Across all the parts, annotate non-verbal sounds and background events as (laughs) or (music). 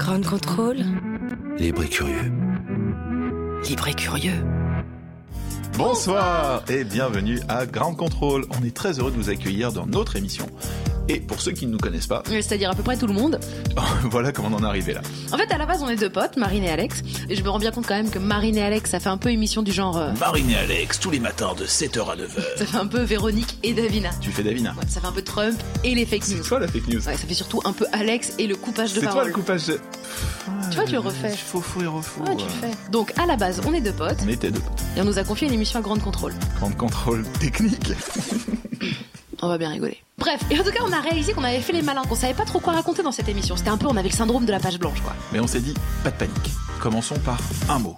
Grand contrôle. Libre et curieux. Libre et curieux. Bonsoir et bienvenue à Grand Control. On est très heureux de vous accueillir dans notre émission. Et pour ceux qui ne nous connaissent pas, C'est-à-dire à peu près tout le monde. (laughs) voilà comment on en est arrivé là. En fait, à la base, on est deux potes, Marine et Alex. Et je me rends bien compte quand même que Marine et Alex, ça fait un peu émission du genre. euh, Marine et Alex, tous les matins de 7h à 9h. (laughs) ça fait un peu Véronique et Davina. Tu fais Davina. Ouais, ça fait un peu Trump et les fake C'est news. toi la fake news. Ouais, ça fait surtout un peu Alex et le coupage de C'est toi parole. le coupage de... Tu vois, tu le refais. Faux, faux et refaux. Ouais, tu le fais. Donc, à la base, on est deux potes On était deux. et on nous a confié une émission à grande contrôle. Grand contrôle technique. On va bien rigoler. Bref, et en tout cas, on a réalisé qu'on avait fait les malins, qu'on savait pas trop quoi raconter dans cette émission. C'était un peu, on avait le syndrome de la page blanche, quoi. Mais on s'est dit, pas de panique. Commençons par un mot.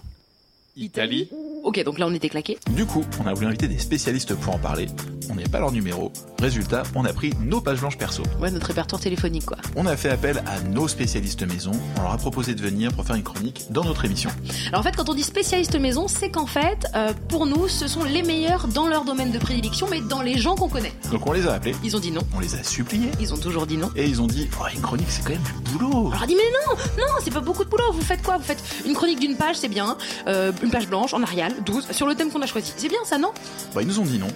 Italie. Ok, donc là, on était claqués. Du coup, on a voulu inviter des spécialistes pour en parler. On n'avait pas leur numéro. Résultat, on a pris nos pages blanches perso. Ouais, notre répertoire téléphonique, quoi. On a fait appel à nos spécialistes maison. On leur a proposé de venir pour faire une chronique dans notre émission. Alors en fait, quand on dit spécialiste maison, c'est qu'en fait, euh, pour nous, ce sont les meilleurs dans leur domaine de prédilection, mais dans les gens qu'on connaît. Donc on les a appelés, Ils ont dit non. on les a suppliés. Ils ont toujours dit non. Et ils ont dit, oh, une chronique c'est quand même du boulot. Alors on dit mais non, non, c'est pas beaucoup de boulot. Vous faites quoi? Vous faites une chronique d'une page, c'est bien. Euh, une page blanche en Arial, 12, sur le thème qu'on a choisi. C'est bien ça, non? Bah, ils nous ont dit non,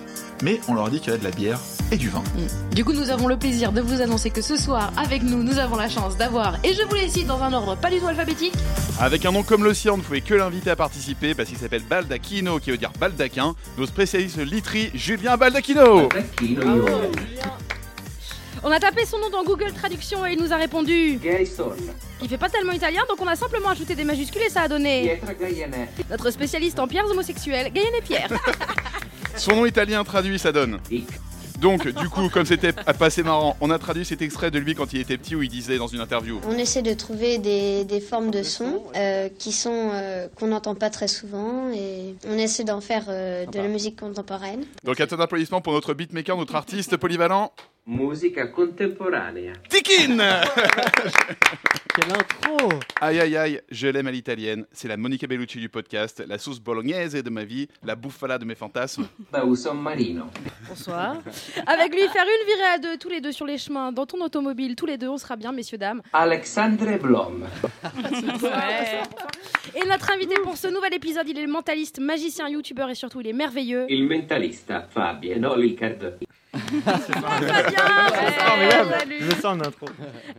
mais on leur a dit qu'il y avait de la bière et du vin. Mm. Du coup, nous avons le plaisir de vous annoncer que ce soir, avec nous, nous avons la chance d'avoir, et je vous les cite dans un ordre pas du tout alphabétique, Avec un nom comme le sien, on ne pouvait que l'inviter à participer parce qu'il s'appelle Baldacchino, qui veut dire baldaquin. Nos spécialistes literie, Julien Baldacchino. On a tapé son nom dans Google Traduction et il nous a répondu. Il fait pas tellement italien, donc on a simplement ajouté des majuscules et ça a donné notre spécialiste en pierres homosexuelles, Gaëlle et Pierre. (laughs) Son nom italien traduit, ça donne. Donc, du coup, comme c'était pas assez marrant, on a traduit cet extrait de lui quand il était petit où il disait dans une interview. On essaie de trouver des, des formes de sons euh, qui sont euh, qu'on n'entend pas très souvent et on essaie d'en faire euh, de la musique contemporaine. Donc, un ton d'applaudissements pour notre beatmaker, notre artiste polyvalent, Musica contemporanea. Tikin (laughs) Quelle intro Aïe aïe aïe, je l'aime à l'italienne. C'est la Monica Bellucci du podcast, la sauce bolognaise de ma vie, la bouffala de mes fantasmes. (laughs) Beh, San Marino. Bonsoir. Avec lui, faire une virée à deux, tous les deux sur les chemins, dans ton automobile, tous les deux, on sera bien, messieurs, dames. Alexandre Blom. Et notre invité pour ce nouvel épisode, il est le mentaliste, magicien, youtubeur et surtout, il est merveilleux. Il mentalista Fabio, no Riccardo. Fabien Formidable Salut. Je le sens en intro.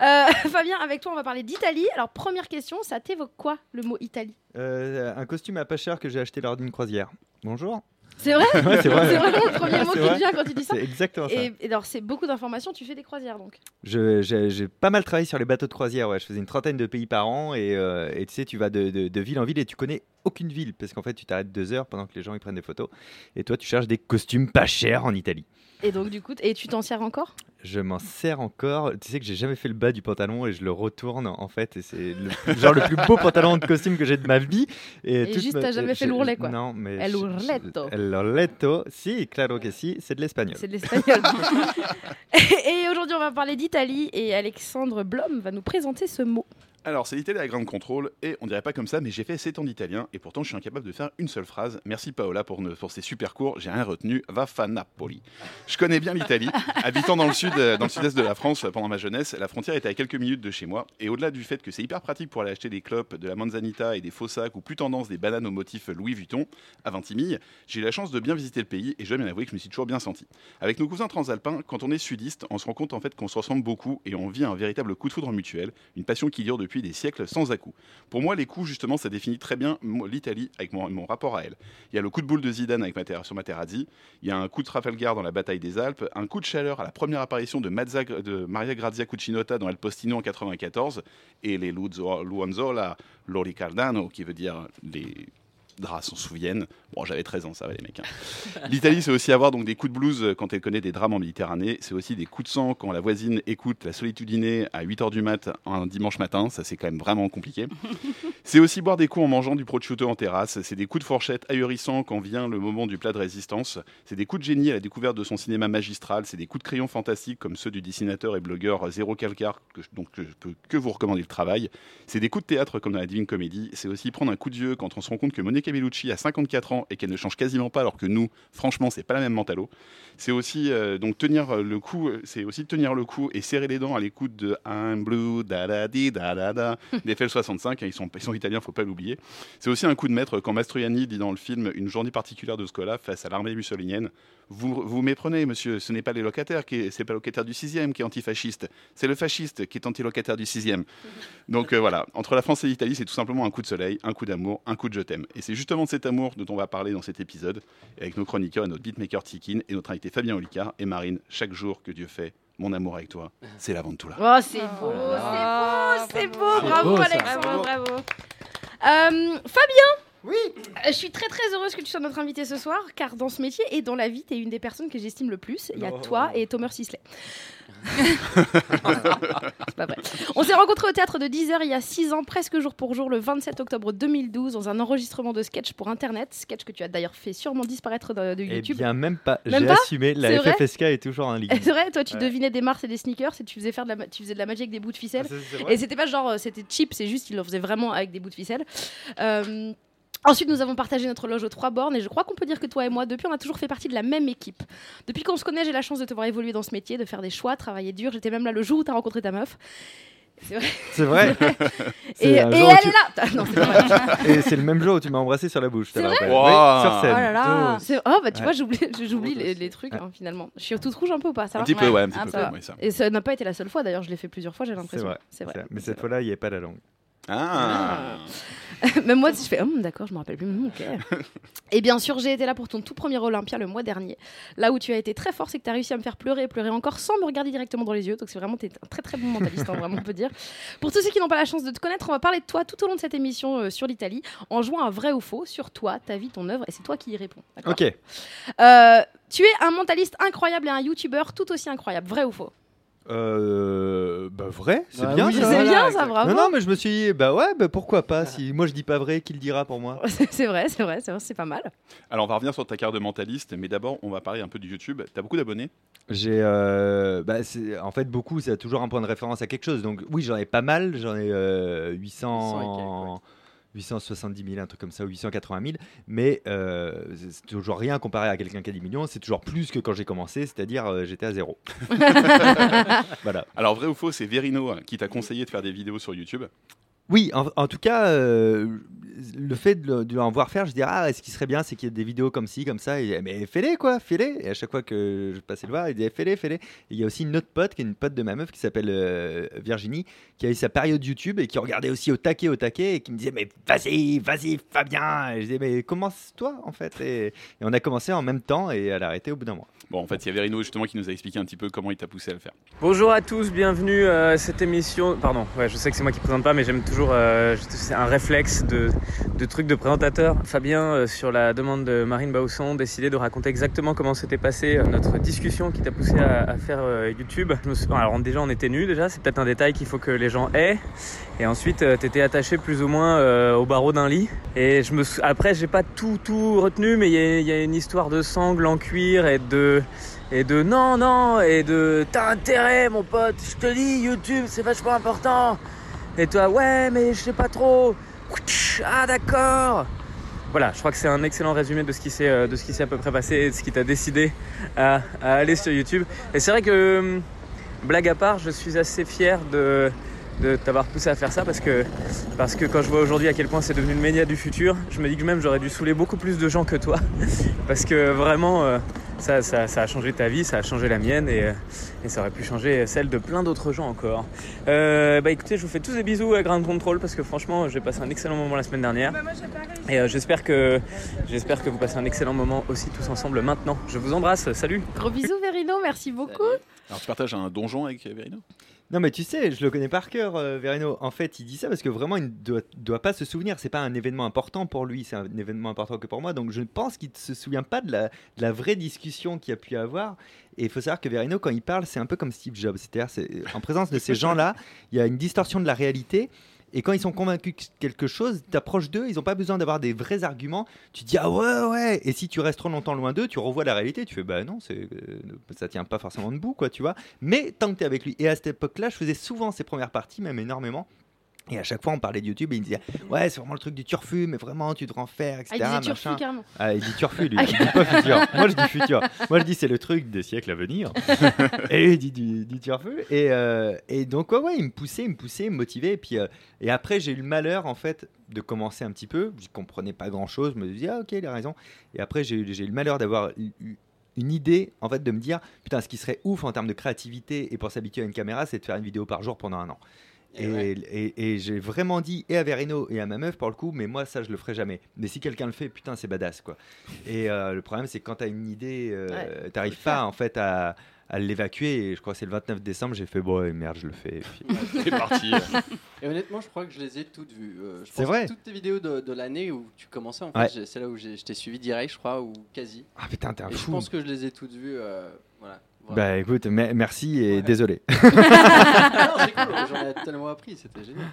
Euh, Fabien, avec toi, on va parler d'Italie. Alors, première question, ça t'évoque quoi, le mot Italie? Euh, un costume à pas cher que j'ai acheté lors d'une croisière. Bonjour. C'est vrai? (laughs) Ouais, c'est vrai. C'est vraiment le premier mot qui te vient quand tu dis ça C'est exactement ça. et, et alors, c'est beaucoup d'informations, tu fais des croisières donc? Je- J'ai j'ai pas mal travaillé sur les bateaux de croisière. Ouais. Je faisais une trentaine de pays par an et, euh, et tu sais, tu vas de, de- de ville en ville et tu connais aucune ville parce qu'en fait, tu t'arrêtes deux heures pendant que les gens ils prennent des photos. Et toi, tu cherches des costumes pas chers en Italie. Et donc, du coup, et tu t'en sers encore? Je m'en sers encore. Tu sais que j'ai jamais fait le bas du pantalon et je le retourne en fait. Et c'est genre le plus beau pantalon de costume que j'ai de ma vie. Et toute juste, ma- t'as jamais fait l'ourlet, quoi. Non, mais. El urletto. El urletto, si, claro que si, c'est de l'espagnol. C'est de l'espagnol. (laughs) et aujourd'hui, on va parler d'Italie et Alexandre Blom va nous présenter ce mot. Alors, c'est l'Italie à grande contrôle, et on dirait pas comme ça, mais j'ai fait 7 ans d'italien, et pourtant je suis incapable de faire une seule phrase. Merci Paola pour, ne- pour ces super cours, j'ai rien retenu. Va fa Napoli. Je connais bien l'Italie. (laughs) Habitant dans le sud, euh, dans le sud-est de la France euh, pendant ma jeunesse, la frontière était à quelques minutes de chez moi, et au-delà du fait que c'est hyper pratique pour aller acheter des clopes, de la manzanita et des faux sacs, ou plus tendance des bananes au motif Louis Vuitton, à Vintimille, j'ai eu la chance de bien visiter le pays, et je dois bien avouer que je me suis toujours bien senti. Avec nos cousins transalpins, quand on est sudiste, on se rend compte en fait qu'on se ressemble beaucoup, et on vit un véritable coup de foudre mutuel, une passion qui dure depuis des siècles sans à-coups. Pour moi, les coups, justement, ça définit très bien l'Italie avec mon, rapport à elle. Il y a le coup de boule de Zidane avec sur Materazzi, il y a un coup de Trafalgar dans la bataille des Alpes, un coup de chaleur à la première apparition de, Maria Grazia Cucinotta dans El Postino en 94, et les Luanzola, Lori Cardano, qui veut dire les draps s'en souviennent. Bon, j'avais 13 ans, ça va les mecs. hein. L'Italie, c'est aussi avoir donc des coups de blues euh, quand elle connaît des drames en Méditerranée. C'est aussi des coups de sang quand la voisine écoute la solitudinée à 8h du mat un dimanche matin. Ça, c'est quand même vraiment compliqué. C'est aussi boire des coups en mangeant du prosciutto en terrasse. C'est des coups de fourchette ahurissants quand vient le moment du plat de résistance. C'est des coups de génie à la découverte de son cinéma magistral. C'est des coups de crayon fantastiques comme ceux du dessinateur et blogueur Zéro Calcar, que je, donc, que je peux que vous recommander le travail. C'est des coups de théâtre comme dans la Divine Comédie. C'est aussi prendre un coup de vieux quand on se rend compte que Monica Bellucci a 54 ans et qu'elle ne change quasiment pas, alors que nous, franchement, c'est pas la même mentalo. C'est aussi euh, donc tenir le coup, c'est aussi tenir le coup et serrer les dents à l'écoute de I'm blue da da di da da da (laughs) des FL65. hein, Ils sont, ils sont italiens, faut pas l'oublier. C'est aussi un coup de maître quand Mastroianni dit dans le film Une journée particulière de Scola face à l'armée mussolinienne. Vous vous méprenez, monsieur. Ce n'est pas les locataires qui, c'est pas le locataire du sixième qui est antifasciste. C'est le fasciste qui est anti-locataire du sixième. Donc euh, voilà, entre la France et l'Italie, c'est tout simplement un coup de soleil, un coup d'amour, un coup de je t'aime. Et c'est justement de cet amour dont on va parler dans cet épisode, avec nos chroniqueurs et notre beatmaker Tikin et notre invité Fabien Olicard et Marine. Chaque jour que Dieu fait, mon amour avec toi, c'est la vente tout là. Oh, c'est beau, c'est beau, c'est beau. Bravo, beau, ça. Alexandre, bravo. Euh, Fabien oui. Je suis très très heureuse que tu sois notre invité ce soir, car dans ce métier et dans la vie, tu es une des personnes que j'estime le plus. Il y a Oh. toi et Thomas Sisley. (laughs) C'est pas vrai. On s'est rencontrés au théâtre de 10h il y a 6 ans, presque jour pour jour, le 27 octobre 2012, dans un enregistrement de sketch pour Internet. Sketch que tu as d'ailleurs fait sûrement disparaître de, de Eh YouTube. bien, même pas. Même J'ai pas assumé. La FFSK est toujours en ligne. (laughs) C'est vrai, toi tu Ouais. devinais des Mars et des sneakers et tu faisais faire de la, ma- tu faisais de la magie avec des bouts de ficelle. Ah, et c'était pas genre euh, c'était cheap, c'est juste il le faisait vraiment avec des bouts de ficelle. Euh, Ensuite, nous avons partagé notre loge aux trois bornes et je crois qu'on peut dire que toi et moi, depuis, on a toujours fait partie de la même équipe. Depuis qu'on se connaît, j'ai la chance de te voir évoluer dans ce métier, de faire des choix, travailler dur. J'étais même là le jour où tu as rencontré ta meuf. C'est vrai. C'est vrai. (laughs) (laughs) Et, elle est là (laughs) Non. Et c'est le même jour où tu m'as embrassé sur la bouche. C'est vrai. Wow. Oui, sur Oh là là Oh, bah tu Ouais. vois, j'oublie j'oublie les, les trucs hein, finalement. Je suis toute rouge un peu ou pas? Ça Un petit peu, ouais, un petit Ah, peu, ça oui, ça. Et ça n'a pas été la seule fois d'ailleurs, je l'ai fait plusieurs fois, j'ai l'impression. C'est vrai. c'est vrai. Mais cette fois-là, il n'y avait pas la langue. Ah. Même moi, si je fais, Hum, d'accord, je me rappelle plus. Hum. (laughs) Et bien sûr, j'ai été là pour ton tout premier Olympia le mois dernier. Là où tu as été très fort, c'est que tu as réussi à me faire pleurer et pleurer encore sans me regarder directement dans les yeux. Donc c'est vraiment t'es un très très bon mentaliste, hein, vraiment on peut dire. Pour tous ceux qui n'ont pas la chance de te connaître, on va parler de toi tout au long de cette émission euh, sur l'Italie, en jouant un vrai ou faux sur toi, ta vie, ton œuvre, et c'est toi qui y réponds. Ok. Euh, tu es un mentaliste incroyable et un youtubeur tout aussi incroyable, vrai ou faux? Euh, bah vrai, c'est Bah bien oui, ça. C'est bien ça, bravo. Non, non, mais je me suis dit, bah ouais, bah pourquoi pas. Si moi je dis pas vrai, qui le dira pour moi? (laughs) C'est vrai, c'est vrai, c'est vrai, c'est pas mal. Alors, on va revenir sur ta carte de mentaliste, mais d'abord, on va parler un peu du YouTube. T'as beaucoup d'abonnés? J'ai, euh, bah, c'est- en fait, beaucoup, c'est toujours un point de référence à quelque chose. Donc, oui, j'en ai pas mal. J'en ai euh, 800, 870 000, un truc comme ça, ou 880 000. Mais euh, c'est- c'est toujours rien comparé à quelqu'un qui a 10 millions. C'est toujours plus que quand j'ai commencé, c'est-à-dire euh, j'étais à zéro. (laughs) voilà. Alors, vrai ou faux, c'est Verino hein, qui t'a conseillé de faire des vidéos sur YouTube. Oui, en, en tout cas, euh, le fait de, le- de l'en voir faire, je dis ah, ce qui serait bien, c'est qu'il y ait des vidéos comme ci, comme ça. Et, mais fais-les quoi, fais-les. Et à chaque fois que je passais le voir, il disait fais-les, fais-les. Et il y a aussi une autre pote qui est une pote de ma meuf qui s'appelle euh, Virginie, qui a eu sa période YouTube et qui regardait aussi au taquet, au taquet, et qui me disait mais vas-y, vas-y, Fabien. Et je disais mais commence-toi en fait. Et, et on a commencé en même temps et elle a arrêté au bout d'un mois. Bon, en fait, il y a Verino justement qui nous a expliqué un petit peu comment il t'a poussé à le faire. Bonjour à tous, bienvenue à cette émission. Pardon, ouais, je sais que c'est moi qui présente pas, mais j'aime toujours. Euh, je- c'est un réflexe de, de de présentateur. Fabien, euh, sur la demande de Marine Bausson, décidé de raconter exactement comment s'était passée euh, notre discussion qui t'a poussé à, faire euh, YouTube. Alors déjà, on était nus déjà, c'est peut-être un détail qu'il faut que les gens aient. Et ensuite, euh, t'étais attaché plus ou moins euh, au barreau d'un lit. Et je après, j'ai pas tout tout retenu, mais il y a- une histoire de sangle en cuir et de et de non non et de t'as intérêt mon pote. Je te dis YouTube, c'est vachement important. Et toi, ouais, mais je sais pas trop. Ah d'accord. Voilà, je crois que c'est un excellent résumé de ce qui s'est euh, de à peu près passé et de ce qui t'a décidé à, à aller sur YouTube. Et c'est vrai que hum, blague à part, je suis assez fier de de t'avoir poussé à faire ça parce que parce que quand je vois aujourd'hui à quel point c'est devenu le média du futur, je me dis que même j'aurais dû saouler beaucoup plus de gens que toi (laughs) parce que vraiment euh, ça, ça, ça a changé ta vie, ça a changé la mienne et, euh, et ça aurait pu changer celle de plein d'autres gens encore. Euh, bah écoutez, je vous fais tous des bisous à Ground Control parce que franchement, j'ai passé un excellent moment la semaine dernière. Et euh, j'espère que j'espère que vous passez un excellent moment aussi tous ensemble maintenant. Je vous embrasse, salut. Gros bisous, Verino, merci beaucoup. Alors, tu partages un donjon avec Verino? Non, mais tu sais, je le connais par cœur, euh, Verino. En fait, il dit ça parce que vraiment, il ne doit, doit pas se souvenir. C'est pas un événement important pour lui, c'est un événement important que pour moi. Donc, je pense qu'il ne se souvient pas de la, de la vraie discussion qu'il y a pu y avoir. Et il faut savoir que Verino, quand il parle, c'est un peu comme Steve Jobs. C'est-à-dire, c'est- en présence de ces gens-là, il y a une distorsion de la réalité. Et quand ils sont convaincus que quelque chose, t'approches d'eux, ils n'ont pas besoin d'avoir des vrais arguments. Tu dis ah ouais ouais. Et si tu restes trop longtemps loin d'eux, tu revois la réalité. Tu fais bah non, c'est euh, ça tient pas forcément debout quoi, tu vois. Mais tant que tu es avec lui. Et à cette époque-là, je faisais souvent ces premières parties, même énormément. Et à chaque fois, on parlait de YouTube et il me disait Ouais, c'est vraiment le truc du turfu, mais vraiment, tu devrais en faire, etc. Ah, il disait turfu carrément. Ah, il dit turfu, lui. (laughs) Il dit pas futur. Moi, je dis futur. Moi, je dis c'est le truc des siècles à venir. (laughs) et il dit du, du turfu. Et, euh, et donc, ouais, ouais, il me poussait, il me poussait, il me motivait. Et puis, euh, et après, j'ai eu le malheur, en fait, de commencer un petit peu. Je comprenais pas grand chose. Je me disais, ah, ok, il a raison. Et après, j'ai eu, le malheur d'avoir eu une idée, en fait, de me dire, putain, ce qui serait ouf en termes de créativité et pour s'habituer à une caméra, c'est de faire une vidéo par jour pendant un an. Et, et- et j'ai vraiment dit, et à Verino et à ma meuf pour le coup, mais moi ça je le ferai jamais. Mais si quelqu'un le fait, putain c'est badass quoi. Et euh, le problème c'est que quand t'as une idée, euh, Ouais, t'arrives pas en fait à, à l'évacuer. Et je crois que c'est le 29 décembre, j'ai fait, bon merde, je le fais. Et puis- (laughs) C'est parti. Et honnêtement, je crois que je les ai toutes vues. Euh, je C'est vrai que Toutes tes vidéos de, de l'année où tu commençais, en fait, Ouais. c'est là où j'ai- je t'ai suivi direct, je crois, ou quasi. Ah putain, t'es un Et je fou. pense que je les ai toutes vues. euh, voilà. Bah écoute, me- merci et désolé. (laughs) non, c'est cool, j'en ai tellement appris, c'était génial.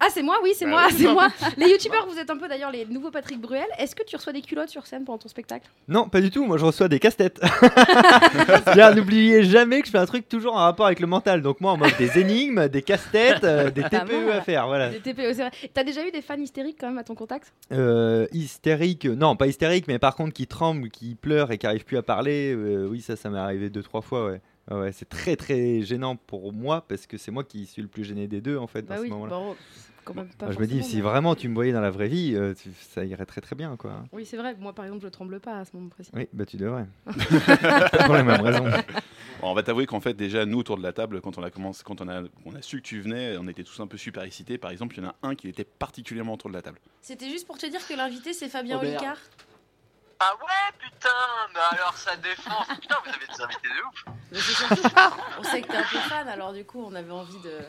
Ah, c'est moi, oui, c'est Bah moi, oui. (laughs) c'est moi. (laughs) Les youtubeurs, vous êtes un peu d'ailleurs les nouveaux Patrick Bruel. Est-ce que tu reçois des culottes sur scène pendant ton spectacle? Non, pas du tout. Moi, je reçois des casse-têtes. (laughs) N'oubliez jamais que je fais un truc toujours en rapport avec le mental. Donc moi, on m'offre des énigmes, des casse-têtes, euh, des TPE à faire. Voilà. Des TPE, c'est vrai. T'as déjà eu des fans hystériques quand même à ton contact? Euh, hystérique, non, pas hystérique, mais par contre qui tremble, qui pleure et qui arrive plus à parler. euh, oui, ça, ça m'est arrivé deux, trois fois. Ouais. Ah ouais, c'est très très gênant pour moi parce que c'est moi qui suis le plus gêné des deux en fait Bah dans oui, ce moment-là. bon, quand même pas je me dis, si vraiment tu me voyais dans la vraie vie, euh, tu- ça irait très très bien quoi. Oui, c'est vrai. Moi, par exemple, je tremble pas à ce moment précis. Oui, bah tu devrais. (laughs) Pour les mêmes raisons. Bon, on va t'avouer qu'en fait, déjà, nous, autour de la table, quand on a, commencé, quand on a, on a su que tu venais, on était tous un peu super excités. Par exemple, il y en a un qui était particulièrement autour de la table. C'était juste pour te dire que l'invité, c'est Fabien. Olicard. Ah ouais, putain, mais alors ça défonce. (laughs) Putain, vous avez des invités de ouf. Mais c'est surtout, on sait que t'es un peu fan, alors du coup, on avait envie de.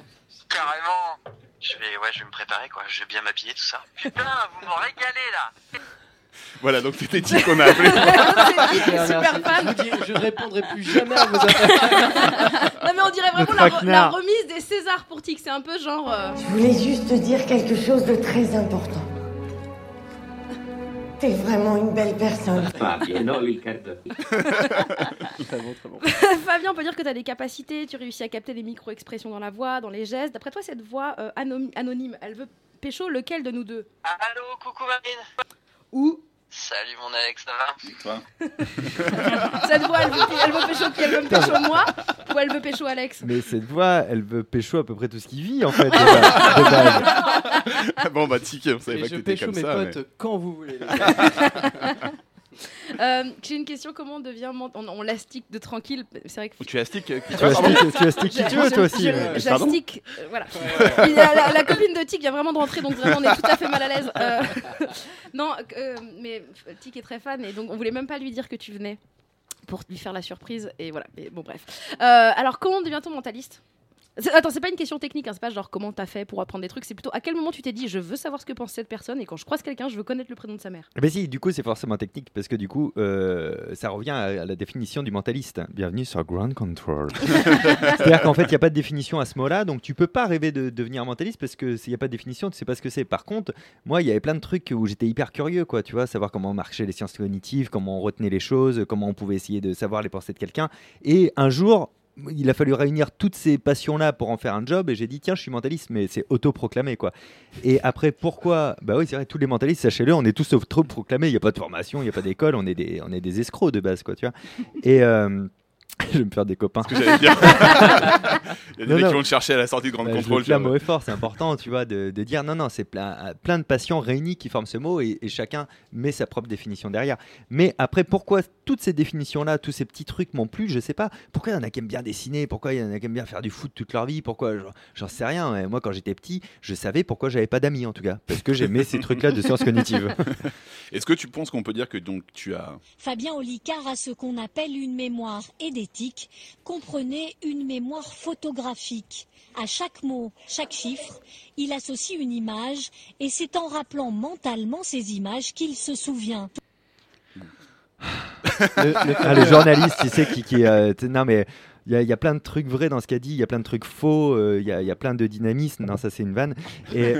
Carrément. Je vais, ouais, je vais me préparer quoi. Je vais bien m'habiller tout ça. Putain, vous m'en régalez là. Voilà, donc c'était Tic qu'on a appelé. (laughs) Super, fan. Je, répondrai plus jamais à vos appels. (laughs) Non, mais on dirait vraiment re- la remise des Césars pour Tic. C'est un peu genre. euh, Je voulais juste te dire quelque chose de très important. T'es vraiment une belle personne. (laughs) Fabiano. (laughs) Fabien, on peut dire que tu as des capacités, tu réussis à capter les micro-expressions dans la voix, dans les gestes. D'après toi, cette voix euh, anonyme, elle veut pécho lequel de nous deux? Allô, coucou Marine. Où Salut mon Alex, ça va? Toi? (laughs) Cette voix, elle veut, elle veut pécho qui Elle veut me pécho moi? Ou elle veut pécho Alex? Mais cette voix, elle veut pécho à peu près tout ce qu'il vit en fait. (laughs) bon, bah, Tic, on savait Et pas je que t'étais pécho comme mes ça. potes mais- quand vous voulez. (laughs) Euh, J'ai une question comment on devient. ment- On, on l'astique de tranquille. C'est vrai que. Tu as Stick euh, Tu as Stick- tu as Stick qui tu veux, toi aussi, J'astique, euh, voilà. La, la copine de Tic vient vraiment de rentrer, donc vraiment on est tout à fait mal à l'aise. Euh, (laughs) non, euh, mais Tic est très fan et donc on voulait même pas lui dire que tu venais pour lui faire la surprise et voilà. Mais bon bref. Euh, alors comment devient-on mentaliste? Attends, c'est pas une question technique, hein, c'est pas genre comment t'as fait pour apprendre des trucs, c'est plutôt à quel moment tu t'es dit je veux savoir ce que pense cette personne et quand je croise quelqu'un, je veux connaître le prénom de sa mère. Mais si, du coup, c'est forcément technique parce que du coup, euh, ça revient à, à la définition du mentaliste. Bienvenue sur Ground Control. (laughs) C'est-à-dire qu'en fait, il n'y a pas de définition à ce mot-là, donc tu peux pas rêver de devenir mentaliste parce que s'il n'y a pas de définition, tu sais pas ce que c'est. Par contre, moi, il y avait plein de trucs où j'étais hyper curieux, quoi, tu vois, savoir comment marchaient les sciences cognitives, comment on retenait les choses, comment on pouvait essayer de savoir les pensées de quelqu'un. Et un jour, il a fallu réunir toutes ces passions-là pour en faire un job et j'ai dit tiens je suis mentaliste mais c'est autoproclamé quoi. Et après pourquoi? Bah oui c'est vrai tous les mentalistes sachez-le on est tous autoproclamés. Il n'y a pas de formation il n'y a pas d'école on est des on est des escrocs de base quoi tu vois. Et euh, (laughs) je vais me faire des copains que j'allais dire. (laughs) Il y a des Non, mecs non. qui vont te chercher à la sortie de Grande Bah, Contrôle. le clame haut et fort, c'est important, tu vois, de, de dire non, non, c'est plein, plein de passions réunies qui forment ce mot et, et chacun met sa propre définition derrière. Mais après, pourquoi toutes ces définitions-là, tous ces petits trucs m'ont plu, je sais pas. Pourquoi il y en a qui aiment bien dessiner? Pourquoi il y en a qui aiment bien faire du foot toute leur vie? Pourquoi? J'en- sais rien. Moi, quand j'étais petit, je savais pourquoi j'avais pas d'amis en tout cas, parce que j'aimais ces trucs-là de sciences cognitives. (laughs) Est-ce que tu penses qu'on peut dire que donc tu as Fabien Olicard a ce qu'on appelle une mémoire Comprenez une mémoire photographique. À chaque mot, chaque chiffre, il associe une image et c'est en rappelant mentalement ces images qu'il se souvient. le, ah, le (laughs) journaliste, tu sais, qui. qui euh, non, mais Il y, a- il y a plein de trucs vrais dans ce qu'a dit, il y a plein de trucs faux, euh, il y, a, il y a plein de dynamisme. Non, ça c'est une vanne. Et,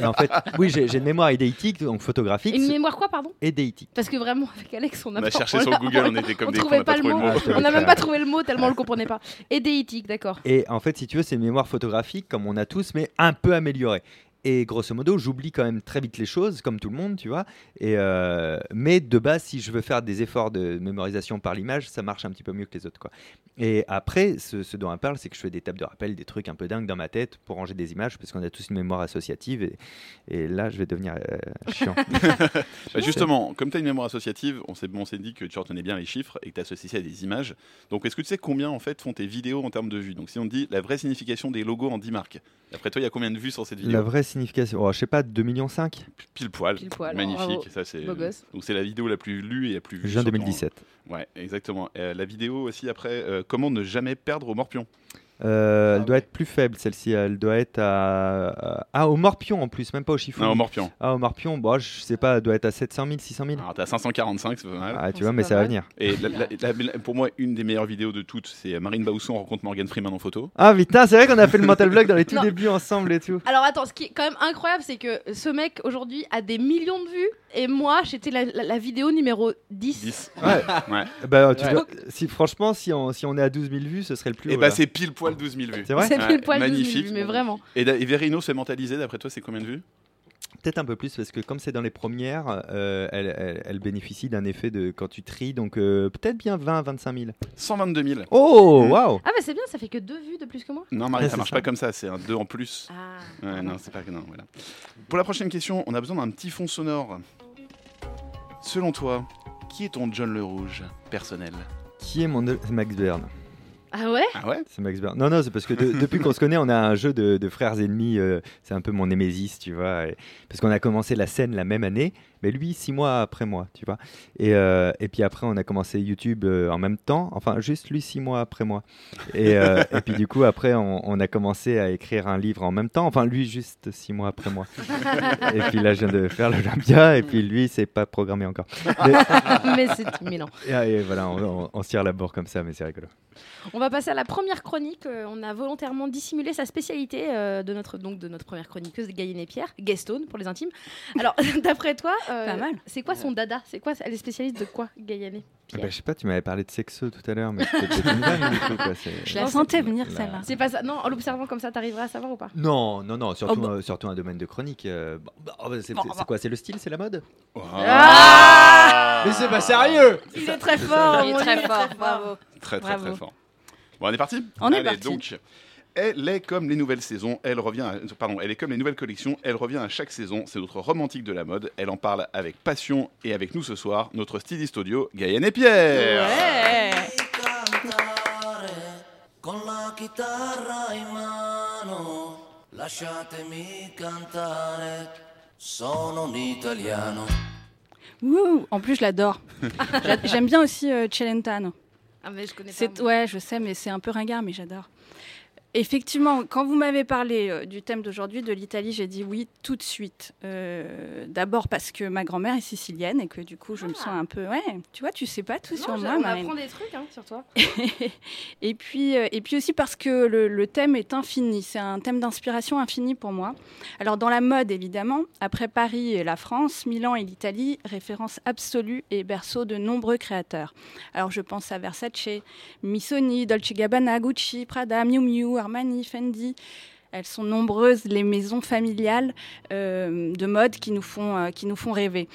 et en fait, oui, j'ai une mémoire idéitique, donc photographique. Une mémoire quoi, pardon? Idéitique. Parce que vraiment, avec Alex, on a, On a pas- cherché sur Google, (laughs) on était comme on des trouvait on a pas pas le trouvé le mot. mot. Ah, je on n'a même pas trouvé le mot tellement on le comprenait pas. Édéitique, d'accord. Et en fait, si tu veux, c'est une mémoire photographique comme on a tous, mais un peu améliorée. Et grosso modo, j'oublie quand même très vite les choses, comme tout le monde, tu vois. Et euh, mais de base, si je veux faire des efforts de mémorisation par l'image, ça marche un petit peu mieux que les autres, quoi. Et après, ce, ce dont on parle, c'est que je fais des tables de rappel, des trucs un peu dingues dans ma tête pour ranger des images, parce qu'on a tous une mémoire associative. Et, et là, je vais devenir euh, chiant. (laughs) Bah, justement, comme tu as une mémoire associative, on s'est dit que tu retenais bien les chiffres et que tu associais ça à des images. Donc, est-ce que tu sais combien en fait font tes vidéos en termes de vues? Donc, si on dit la vraie signification des logos en 10 marques, d'après toi, il y a combien de vues sur cette vidéo? La vraie signification, oh, je sais pas, 2,5 millions Pile poil. Pile poil, Magnifique. Ça, c'est Beau gosse. donc c'est la vidéo la plus lue et la plus vue. Juin sur ton- 2017. Ouais, exactement. Euh, la vidéo aussi après, euh, comment ne jamais perdre au morpion? Euh, elle doit être plus faible celle-ci, elle doit être à, à- Ah, au morpion en plus, même pas au chiffon. Non, au morpion. Ah, au morpion, bon, je sais pas, elle doit être à 700 000, 600 000. Alors, t'as 545, c'est pas mal. Ah, tu vois, mais ça va venir. Et la- la- la- la- pour moi, une des meilleures vidéos de toutes, c'est Marine Bausson rencontre Morgan Freeman en photo. Ah putain, c'est vrai qu'on a fait le mental vlog dans les (laughs) tout Non. débuts ensemble et tout. Alors attends, ce qui est quand même incroyable, c'est que ce mec aujourd'hui a des millions de vues et moi j'étais la, la- la vidéo numéro 10. Ouais. Ouais. Bah, tu Ouais. dois- si, franchement, si on, si on est à 12 000 vues, ce serait le plus Et haut, bah là. c'est pile poil 12 000 vues. C'est vrai C'est pile poil 12 000 Magnifique. vues, mais vraiment. Et, et Verino s'est mentalisé, d'après toi, c'est combien de vues? Peut-être un peu plus, parce que comme c'est dans les premières, euh, elle, elle- elle bénéficie d'un effet de quand tu tries, donc euh, peut-être bien 20 25 000. 122 000. Oh, Mm. waouh Ah bah c'est bien, ça fait que deux vues de plus que moi. Non, Marie, Ouais, ça marche ça. pas comme ça, c'est un 2 en plus. Ah. Ouais, non, c'est pas que non, voilà. Pour la prochaine question, on a besoin d'un petit fond sonore. Selon toi, qui est ton John le Rouge personnel? Qui est mon Max Bern? Ah ouais Ah ouais C'est Max Bern. Non, non, c'est parce que de- depuis qu'on se connaît, on a un jeu de, de frères ennemis. euh, c'est un peu mon némésis, tu vois. et- parce qu'on a commencé la scène la même année, mais lui, six mois après moi, tu vois. Et, euh, et puis après, on a commencé YouTube euh, en même temps. Enfin, juste lui, six mois après moi. Et, euh, et puis du coup, après, on, on a commencé à écrire un livre en même temps. Enfin, lui, juste six mois après moi. et puis là, je viens de faire l'Olympia, et puis lui, c'est pas programmé encore. Mais, (laughs) Mais c'est imminent. et, et voilà, on, on- on se tire la bourre comme ça, mais c'est rigolo. On va passer à la première chronique. On a volontairement dissimulé sa spécialité de notre donc de notre première chroniqueuse Gaïenne et Pierre, Guestone pour les intimes. Alors (laughs) d'après toi, Pas mal. C'est quoi son dada? C'est quoi Elle est spécialiste de quoi, et Ah bah, je sais pas, tu m'avais parlé de sexo tout à l'heure, mais c'était peut-être une vanne, du coup, quoi, c'est- Je la sentais venir Là. celle-là. C'est pas ça. Non, en l'observant comme ça, t'arriveras à savoir ou pas? Non, non, non, surtout, Oh, bah. euh, surtout un domaine de chronique. euh, bon, bah, oh, c'est bah. quoi C'est le style C'est la mode? Ah Mais c'est pas sérieux Il est très fort. Il est très fort, bravo. Très, très, Bravo. très fort. Bon, on est parti? On est Allez, parti. donc, elle est comme les nouvelles saisons, elle revient, à- pardon, elle est comme les nouvelles collections, elle revient à chaque saison, c'est notre romantique de la mode, elle en parle avec passion et avec nous ce soir, notre styliste audio, Gaëlle et Pierre Ouais. Wouh En plus, je l'adore. (laughs) J'a- J'aime bien aussi euh, Celentano. Ah mais je connais pas. Ouais, je sais, mais c'est un peu ringard, mais j'adore. Effectivement, quand vous m'avez parlé euh, du thème d'aujourd'hui, de l'Italie, j'ai dit oui tout de suite. Euh, D'abord parce que ma grand-mère est sicilienne et que du coup, je me sens un peu. Ouais, tu vois, tu sais pas tout Non, sur moi, on Marine. apprend des trucs hein, sur toi. (laughs) et, puis, euh, et puis aussi parce que le, le thème est infini. C'est un thème d'inspiration infini pour moi. Alors, dans la mode, évidemment, après Paris et la France, Milan et l'Italie, référence absolue et berceau de nombreux créateurs. Alors, je pense à Versace, Missoni, Dolce Gabbana, Gucci, Prada, Miu Miu, Armani, Fendi. Elles sont nombreuses, les maisons familiales euh, de mode qui nous font, euh, qui nous font rêver.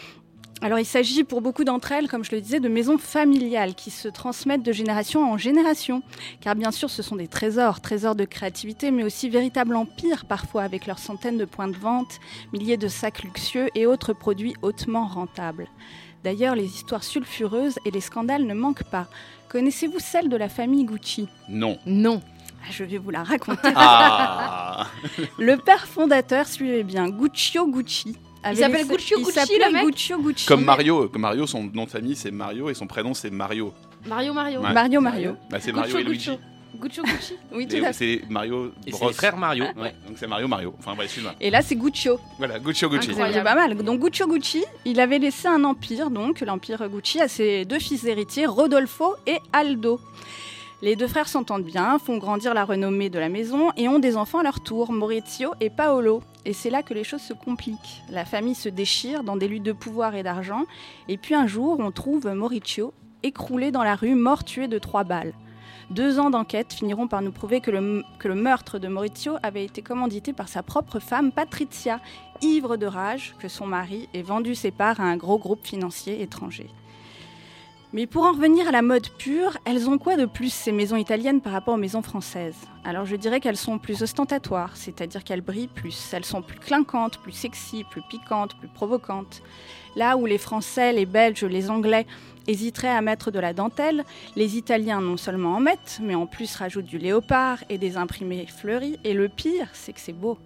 Alors il s'agit pour beaucoup d'entre elles, comme je le disais, de maisons familiales qui se transmettent de génération en génération. Car bien sûr, ce sont des trésors, trésors de créativité, mais aussi véritables empires parfois, avec leurs centaines de points de vente, milliers de sacs luxueux et autres produits hautement rentables. D'ailleurs, les histoires sulfureuses et les scandales ne manquent pas. Connaissez-vous celle de la famille Gucci? Non. Non. Ah, Je vais vous la raconter. Ah (laughs) Le père fondateur, suivez bien, Guccio Gucci. avait s'appelle Guccio il Gucci, le mec Guccio Gucci. Comme Mario, comme Mario, son nom de famille c'est Mario et son prénom c'est Mario. Mario Mario. Ouais. Mario Mario. Bah, c'est Mario et Luigi. Guccio Gucci. (laughs) Oui, tout à fait. C'est Mario c'est Bros. les frères Mario, ouais. Donc c'est Mario Mario. Enfin bref, excuse-moi. Et là, c'est Guccio. Voilà, Gucci Gucci. C'est pas mal. Donc Guccio Gucci, il avait laissé un empire, donc l'empire Gucci, à ses deux fils héritiers, Rodolfo et Aldo. Les deux frères s'entendent bien, font grandir la renommée de la maison et ont des enfants à leur tour, Maurizio et Paolo. Et c'est là que les choses se compliquent. La famille se déchire dans des luttes de pouvoir et d'argent. Et puis un jour, on trouve Maurizio écroulé dans la rue, mort tué de trois balles. Deux ans d'enquête finiront par nous prouver que le, meurtre de Maurizio avait été commandité par sa propre femme Patrizia, ivre de rage que son mari ait vendu ses parts à un gros groupe financier étranger. Mais pour en revenir à la mode pure, elles ont quoi de plus ces maisons italiennes par rapport aux maisons françaises? Alors je dirais qu'elles sont plus ostentatoires, c'est-à-dire qu'elles brillent plus. Elles sont plus clinquantes, plus sexy, plus piquantes, plus provocantes. Là où les Français, les Belges, les Anglais hésiteraient à mettre de la dentelle, les Italiens non seulement en mettent, mais en plus rajoutent du léopard et des imprimés fleuris. Et le pire, c'est que c'est beau.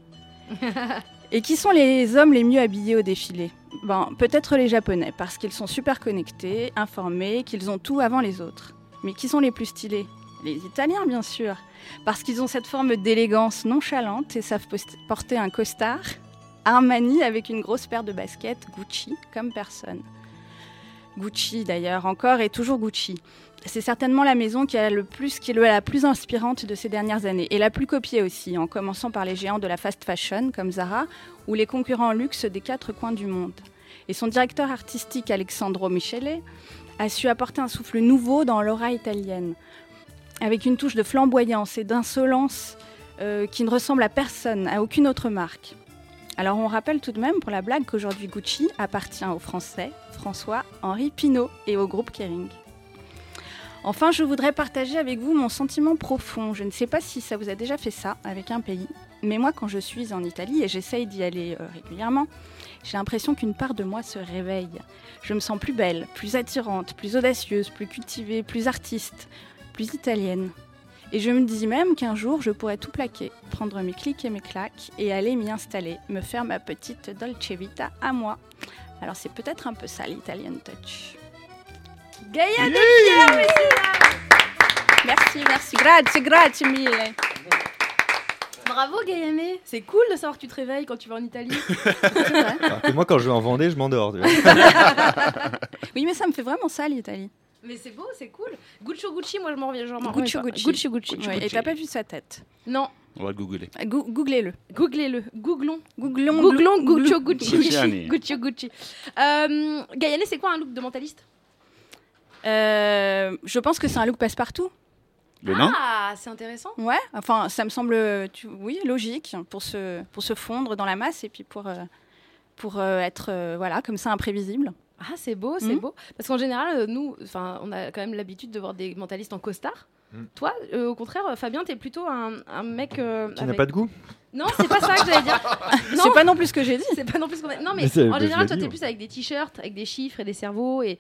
(laughs) Et qui sont les hommes les mieux habillés au défilé ben, Peut-être les Japonais, parce qu'ils sont super connectés, informés, qu'ils ont tout avant les autres. Mais qui sont les plus stylés? Les Italiens, bien sûr, parce qu'ils ont cette forme d'élégance nonchalante et savent porter un costard, Armani avec une grosse paire de baskets, Gucci, comme personne. Gucci d'ailleurs, encore et toujours Gucci. C'est certainement la maison qui, a le plus, est la plus inspirante de ces dernières années et la plus copiée aussi, en commençant par les géants de la fast fashion comme Zara ou les concurrents luxe des quatre coins du monde. Et son directeur artistique Alexandro Michele a su apporter un souffle nouveau dans l'aura italienne, avec une touche de flamboyance et d'insolence euh, qui ne ressemble à personne, à aucune autre marque. Alors on rappelle tout de même pour la blague qu'aujourd'hui Gucci appartient au Français François-Henri Pinault et au groupe Kering. Enfin, je voudrais partager avec vous mon sentiment profond. Je ne sais pas si ça vous a déjà fait ça avec un pays, mais moi quand je suis en Italie et j'essaye d'y aller euh, régulièrement, j'ai l'impression qu'une part de moi se réveille. Je me sens plus belle, plus attirante, plus audacieuse, plus cultivée, plus artiste, plus italienne. Et je me dis même qu'un jour, je pourrais tout plaquer, prendre mes clics et mes claques et aller m'y installer, me faire ma petite Dolce Vita à moi. Alors c'est peut-être un peu ça l'Italian Touch. Gaïa de Merci, merci, grazie, grazie mille. Bravo Gayane, c'est cool de savoir que tu te réveilles quand tu vas en Italie. (laughs) Alors que moi, quand je vais en Vendée, je m'endors. Oui, mais ça me fait vraiment ça l'Italie. Mais c'est beau, c'est cool. Guccio Gucci, moi je m'en reviens. Gucci. Gucci. Gucci Gucci. Ouais, Et t'as pas vu sa tête Non. On va le googler. Gou- Googlez-le. Googlez-le. Googlons. Googlons. Googlons Gucci. Gucciani. (laughs) Guccio Gucci. Euh, Gayane, c'est quoi un look de mentaliste? Euh, je pense que c'est un look passe-partout. Le nain Ah, c'est intéressant. Ouais, enfin, ça me semble, tu- oui, logique pour se, pour se fondre dans la masse et puis pour, euh, pour euh, être, voilà, comme ça, imprévisible. Ah, c'est beau, c'est Mhm. beau. Parce qu'en général, euh, nous, enfin, on a quand même l'habitude de voir des mentalistes en costard. Mm. Toi, euh, au contraire, Fabien, t'es plutôt un, un mec. euh, Qui n'a pas de goût? Non, c'est pas ça que j'allais dire. (laughs) C'est pas non plus ce que j'ai dit. c'est pas non plus ce qu'on a- Non, mais, Mais en général, toi, t'es plus avec des t-shirts, avec des chiffres et des cerveaux. Et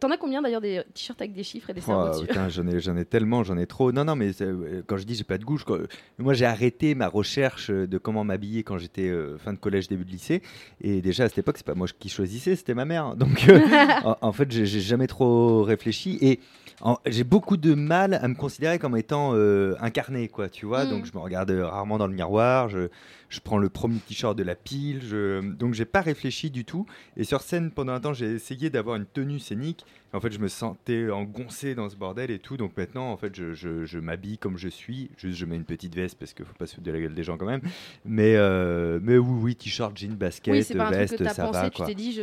t'en as combien d'ailleurs des t-shirts avec des chiffres et des cerveaux Oh, dessus putain, j'en ai, j'en ai tellement, j'en ai trop. Non, non, mais euh, quand je dis j'ai pas de quand- moi j'ai arrêté ma recherche euh, de comment m'habiller quand j'étais euh, fin de collège, début de lycée. Et déjà à cette époque, c'est pas moi qui choisissais, c'était ma mère. Donc euh, (laughs) en, en fait, j'ai j'ai jamais trop réfléchi. Et en- j'ai beaucoup de mal à me considérer comme étant euh, incarné, quoi, tu vois. Mm. Donc je me regarde rarement dans le miroir. Je, je prends le premier t-shirt de la pile. Je, donc j'ai pas réfléchi du tout. Et sur scène, pendant un temps, j'ai essayé d'avoir une tenue scénique. En fait, je me sentais engoncé dans ce bordel et tout. Donc maintenant, en fait, je, je- je m'habille comme je suis. Juste, je mets une petite veste parce qu'il faut pas se foutre de la gueule des gens quand même. Mais, euh, mais oui, oui, t-shirt, jean, basket, Oui, un truc veste, que ça pensé, va. tu t'es dit, je.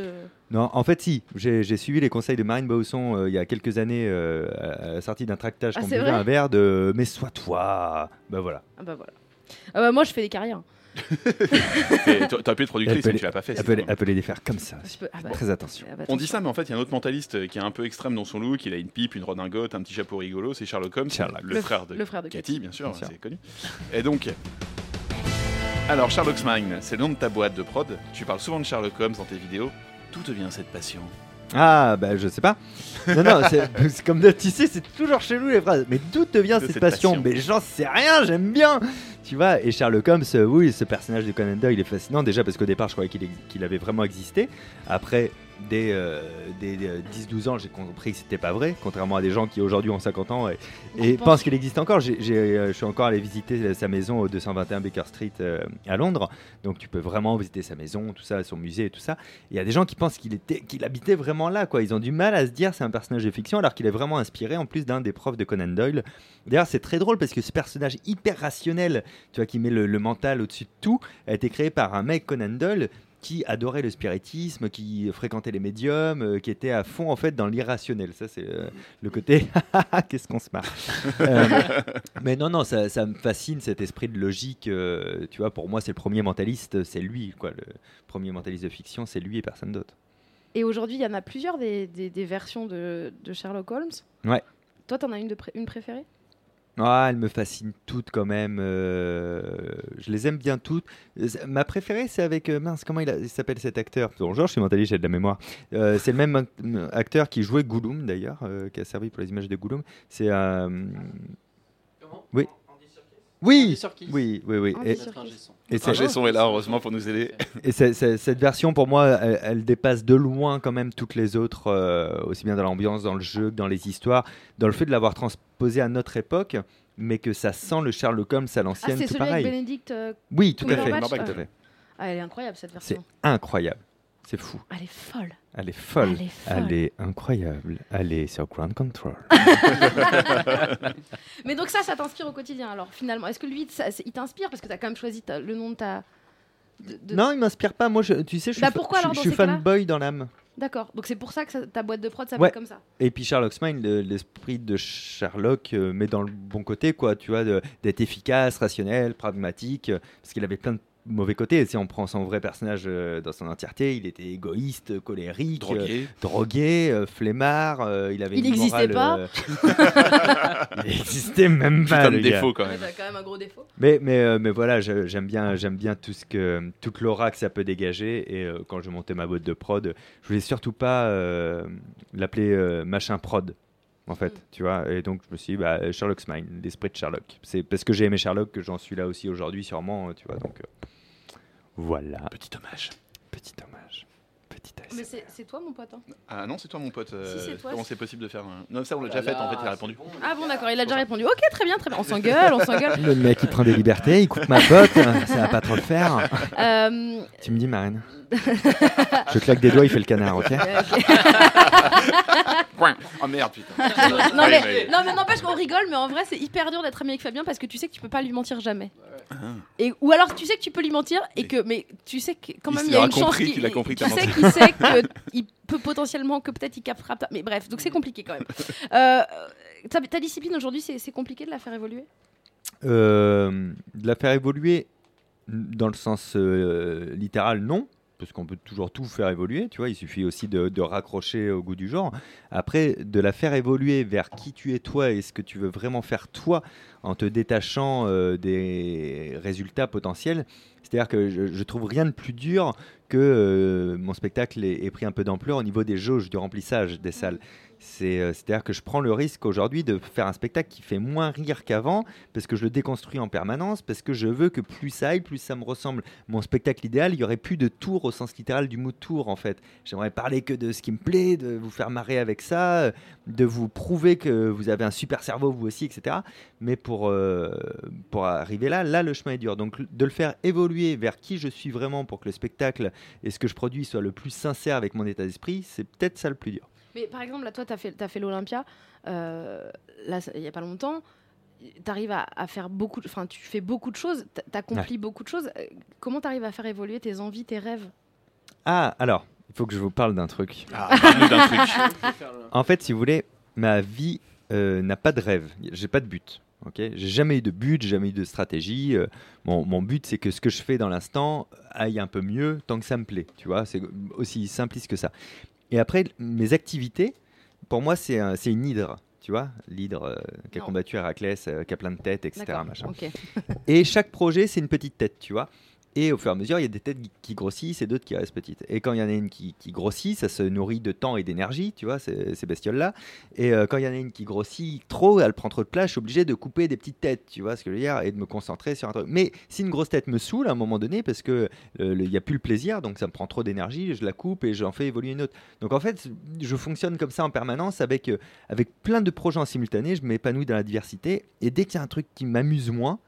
Non, en fait, si. J'ai suivi les conseils de Marine Bausson euh, il y a quelques années, euh, à la sortie d'un tractage Ah, qu'on buvait un verre de Mais sois toi. Ben voilà. Ah bah voilà. Ah bah, moi, je fais des carrières. Et t'a- T'aurais pu être productrice, mais tu l'as pas fait. appelez les faire comme ça. Je peux- ah bah. Très attention. Ah bah, On dit ça, mais en fait, il y a un autre mentaliste qui est un peu extrême dans son look. Il a une pipe, une redingote, un petit chapeau rigolo. C'est Sherlock Holmes, Sherlock. le, Le- frère de, le frère de Cathy, bien sûr, c'est connu. Et donc, alors Sherlock's Mine, c'est le nom de ta boîte de prod. Tu parles souvent de Sherlock Holmes dans tes vidéos. D'où te vient cette passion? Ah, bah je sais pas. Non, non, c'est (laughs) comme de- tu sais, c'est toujours chelou les phrases. Mais d'où te vient cette passion, passion. Mais j'en sais rien, j'aime bien. Tu vois, et Sherlock Holmes, euh, oui, ce personnage de Conan Doyle est fascinant déjà parce qu'au départ, je croyais qu'il avait vraiment existé. Après, dès, euh, dès, euh, 10-12 ans, j'ai compris que c'était pas vrai, contrairement à des gens qui aujourd'hui ont 50 ans et, et pense- pensent qu'il existe encore. J'ai- j'ai, euh, je suis encore allé visiter sa maison au 221 Baker Street euh, à Londres, donc tu peux vraiment visiter sa maison, tout ça, son musée et tout ça. Il y a des gens qui pensent qu'il était, qu'il habitait vraiment là, quoi. Ils ont du mal à se dire c'est un personnage de fiction, alors qu'il est vraiment inspiré en plus d'un des profs de Conan Doyle. D'ailleurs, c'est très drôle parce que ce personnage hyper rationnel, tu vois, qui met le, le mental au-dessus de tout, a été créé par un mec Conan Doyle qui adorait le spiritisme, qui fréquentait les médiums, euh, qui était à fond en fait dans l'irrationnel. Ça, c'est euh, le côté (laughs) qu'est-ce qu'on se marre. Euh, mais non, non, ça, ça me fascine cet esprit de logique. tu vois, pour moi, c'est le premier mentaliste, c'est lui, quoi. Le premier mentaliste de fiction, c'est lui et personne d'autre. Et aujourd'hui, il y en a plusieurs des, des- des versions de, de Sherlock Holmes. Ouais. Toi, t'en as une, de une préférée? Ah, elles me fascinent toutes quand même. euh, je les aime bien toutes. Euh, Ma préférée, c'est avec euh, mince, comment il, s'appelle cet acteur? Bonjour, je suis mentaliste, j'ai de la mémoire. Euh, c'est le même act- acteur qui jouait Gollum d'ailleurs, euh, qui a servi pour les images de Gollum. C'est euh, oui. Oui, oui, oui, oui. Et- et Ingé son est là, heureusement, pour nous aider. Et c'est- c'est- cette version, pour moi, elle, elle dépasse de loin quand même toutes les autres, euh, aussi bien dans l'ambiance, dans le jeu, que dans les histoires, dans le fait de l'avoir transposé à notre époque, mais que ça sent le Sherlock Holmes à Ah, l'ancienne, c'est tout celui pareil. avec Benedict euh, Oui, tout à fait. Cumberbatch tout à fait. Ah, elle est incroyable cette C'est version. incroyable. C'est fou. Elle est folle. Elle est folle. Elle est folle. Elle est incroyable. Elle est sur Ground Control. (laughs) Mais donc ça, ça t'inspire au quotidien alors finalement. Est-ce que lui, ça- il t'inspire? Parce que t'as quand même choisi ta- le nom de ta... de- de- Non, il m'inspire pas. Moi, je, tu sais, je suis, Bah pourquoi alors je suis fanboy dans l'âme. D'accord. Donc c'est pour ça que ça- ta boîte de prod s'appelle Ouais. comme ça. Et puis Sherlock Smile, le- l'esprit de Sherlock, euh, mais dans le bon côté, quoi, tu vois, d'être efficace, rationnel, pragmatique, euh, parce qu'il avait plein de mauvais côtés. Si on prend son vrai personnage euh, dans son entièreté, il était égoïste, colérique, Drogué. euh, drogué, euh, flemmard, euh, il avait Il n'existait euh, (laughs) il n'existait même pas. Putain de le gars. défaut, quand même. Ouais, quand même un gros défaut. Mais, mais, euh, mais voilà, j'aime bien, j'aime bien tout ce que, toute l'aura que ça peut dégager. Et euh, quand je montais ma boîte de prod, je voulais surtout pas euh, l'appeler euh, machin prod, en fait, tu vois. Et donc je me suis dit, bah, Sherlock's Mind, l'esprit de Sherlock. C'est parce que j'ai aimé Sherlock que j'en suis là aussi aujourd'hui, sûrement, tu vois. Donc euh, voilà. Petit hommage. Petit hommage. Mais c'est toi mon pote. hein Ah non, c'est toi, mon pote. euh, Si, c'est toi, comment c'est- possible de faire un... Non, ça, on l'a Oh déjà fait, en fait, il a répondu. Ah bon d'accord, il a déjà répondu. Ok, très bien, très bien. On s'engueule, on s'engueule. Le mec, il prend des libertés, il coupe ma pote, ça va pas trop le faire. Euh, Tu me dis, Marine (laughs) Je claque des doigts, il fait le canard, ok Oh merde, putain. (laughs) non, mais, mais- non mais n'empêche qu'on rigole, mais en vrai c'est hyper dur d'être ami avec Fabien parce que tu sais que tu peux pas lui mentir jamais. Et ou alors tu sais que tu peux lui mentir et que mais tu sais que quand même il y a une chance compris qu'il qu'il a compris que tu sais qu'il sait il peut potentiellement que peut-être il captera mais bref donc c'est compliqué quand même. Euh, ta, discipline aujourd'hui c'est compliqué de la faire évoluer? Euh, de la faire évoluer dans le sens euh, littéral, non. Parce qu'on peut toujours tout faire évoluer, tu vois, il suffit aussi de, raccrocher au goût du genre. Après, de la faire évoluer vers qui tu es toi et ce que tu veux vraiment faire toi en te détachant des résultats potentiels. C'est-à-dire que je, je trouve rien de plus dur que euh, mon spectacle ait, pris un peu d'ampleur au niveau des jauges, du remplissage des salles. Euh, C'est-à-dire que je prends le risque aujourd'hui de faire un spectacle qui fait moins rire qu'avant, parce que je le déconstruis en permanence, parce que je veux que plus ça aille, plus ça me ressemble. Mon spectacle idéal, il y aurait plus de tour au sens littéral du mot tour, en fait. J'aimerais parler que de ce qui me plaît, de vous faire marrer avec ça, euh, de vous prouver que vous avez un super cerveau, vous aussi, etc. Mais pour, euh, pour arriver là, là, le chemin est dur. Donc, de le faire évoluer vers qui je suis vraiment pour que le spectacle et ce que je produis soit le plus sincère avec mon état d'esprit, c'est peut-être ça le plus dur. Mais par exemple là toi tu as fait, t'as fait l'Olympia euh, là il y a pas longtemps. Tu arrives à, à faire beaucoup, de- enfin tu fais beaucoup de choses, tu accomplis beaucoup de choses. Euh, Comment tu arrives à faire évoluer tes envies, tes rêves? Ah, alors, il faut que je vous parle d'un truc. Ah, parle-nous d'un truc. (laughs) en fait, si vous voulez, ma vie euh, n'a pas de rêve. J'ai pas de but. Ok, j'ai jamais eu de but, j'ai jamais eu de stratégie. Euh, mon, mon but, c'est que ce que je fais dans l'instant aille un peu mieux tant que ça me plaît. Tu vois, c'est aussi simpliste que ça. Et après, mes activités, pour moi, c'est un- c'est une hydre. Tu vois, l'hydre euh, qui a Non. combattu Héraclès, euh, qui a plein de têtes, etc. Machin. Et chaque projet, c'est une petite tête, tu vois. Et au fur et à mesure, il y a des têtes qui- grossissent et d'autres qui restent petites. Et quand il y en a une qui, grossit, ça se nourrit de temps et d'énergie, tu vois, ces, bestioles-là. Et euh, quand il y en a une qui grossit trop, elle prend trop de place, je suis obligé de couper des petites têtes, tu vois ce que je veux dire, et de me concentrer sur un truc. Mais si une grosse tête me saoule à un moment donné, parce que euh, le- il n'y a plus le plaisir, donc ça me prend trop d'énergie, je la coupe et j'en fais évoluer une autre. Donc en fait, je fonctionne comme ça en permanence avec, euh, avec plein de projets en simultané, je m'épanouis dans la diversité, et dès qu'il y a un truc qui m'amuse moins,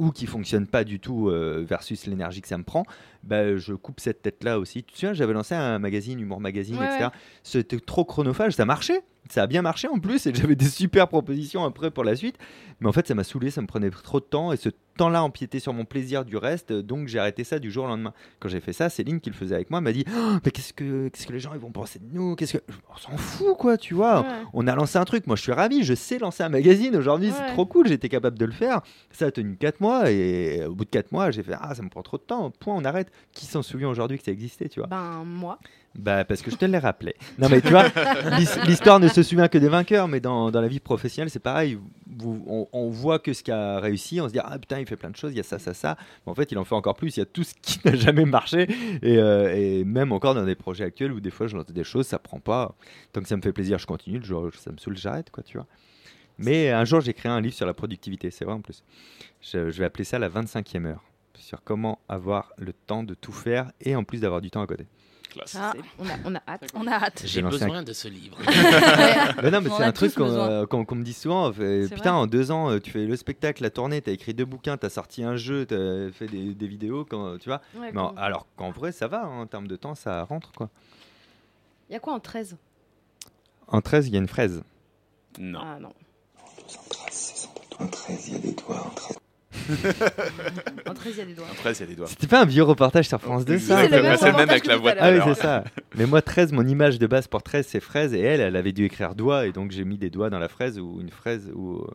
ou qui fonctionne pas du tout euh, versus l'énergie que ça me prend, bah, je coupe cette tête-là aussi. Tu te souviens, j'avais lancé un magazine, Humour Magazine, Ouais, etc. ouais. C'était trop chronophage, ça marchait. Ça a bien marché en plus et (laughs) j'avais des super propositions après pour la suite. Mais en fait, ça m'a saoulé, ça me prenait trop de temps et ce temps-là empiétait sur mon plaisir du reste. Donc j'ai arrêté ça du jour au lendemain. Quand j'ai fait ça, Céline, qui le faisait avec moi, m'a dit Oh, Mais qu'est-ce que, qu'est-ce que les gens ils vont penser de nous? Qu'est-ce que... On s'en fout, quoi, tu vois. Ouais. On a lancé un truc. Moi, je suis ravi. Je sais lancer un magazine aujourd'hui. C'est trop cool. J'étais capable de le faire. Ça a tenu 4 mois et au bout de 4 mois, j'ai fait Ah, ça me prend trop de temps. Point, on arrête. Qui s'en souvient aujourd'hui que ça existait, tu vois? Ben, moi. Bah, parce que je te l'ai rappelé. (laughs) Non, mais tu vois, l'his- (laughs) l'histoire ne se souvient que des vainqueurs, mais dans, dans la vie professionnelle, c'est pareil. Vous- on, on voit que ce qui a réussi, on se dit Ah putain, il fait plein de choses, il y a ça, ça, ça. Mais en fait, il en fait encore plus, il y a tout ce qui (laughs) n'a jamais marché. Et, euh, et même encore dans des projets actuels où des fois je lance des choses, ça prend pas. Tant que ça me fait plaisir, je continue. Jour ça me saoule, j'arrête, quoi, tu vois. Mais un jour, j'ai créé un livre sur la productivité, c'est vrai en plus. Je, je vais appeler ça la 25e heure. Sur comment avoir le temps de tout faire et en plus d'avoir du temps à côté. Classe. Ah, on, a, on a hâte. On a hâte. J'ai besoin un- de ce livre. (laughs) Mais non, mais c'est un truc qu'on euh, qu'on- me dit souvent. fait, putain, vrai. en deux ans, euh, tu fais le spectacle, la tournée, t'as écrit deux bouquins, t'as sorti un jeu, t'as fait des, des vidéos, quand, tu vois. Ouais, Mais en- quand- alors qu'en vrai, ça va, hein, en termes de temps, ça rentre quoi. Il y a quoi en 13 En 13, il y a une fraise. Non. Ah non. En 13, il y a des doigts. En 13. En 13, il y a des doigts. Après, il y a des doigts. C'était pas un vieux reportage sur France 2, ça c'est le même Exactement. C'est le même reportage avec que la voix Ah oui, c'est ça. Mais moi, 13, mon image de base pour 13, c'est fraise. Et elle, elle avait dû écrire doigt. Et donc, j'ai mis des doigts dans la fraise ou une fraise ou. euh,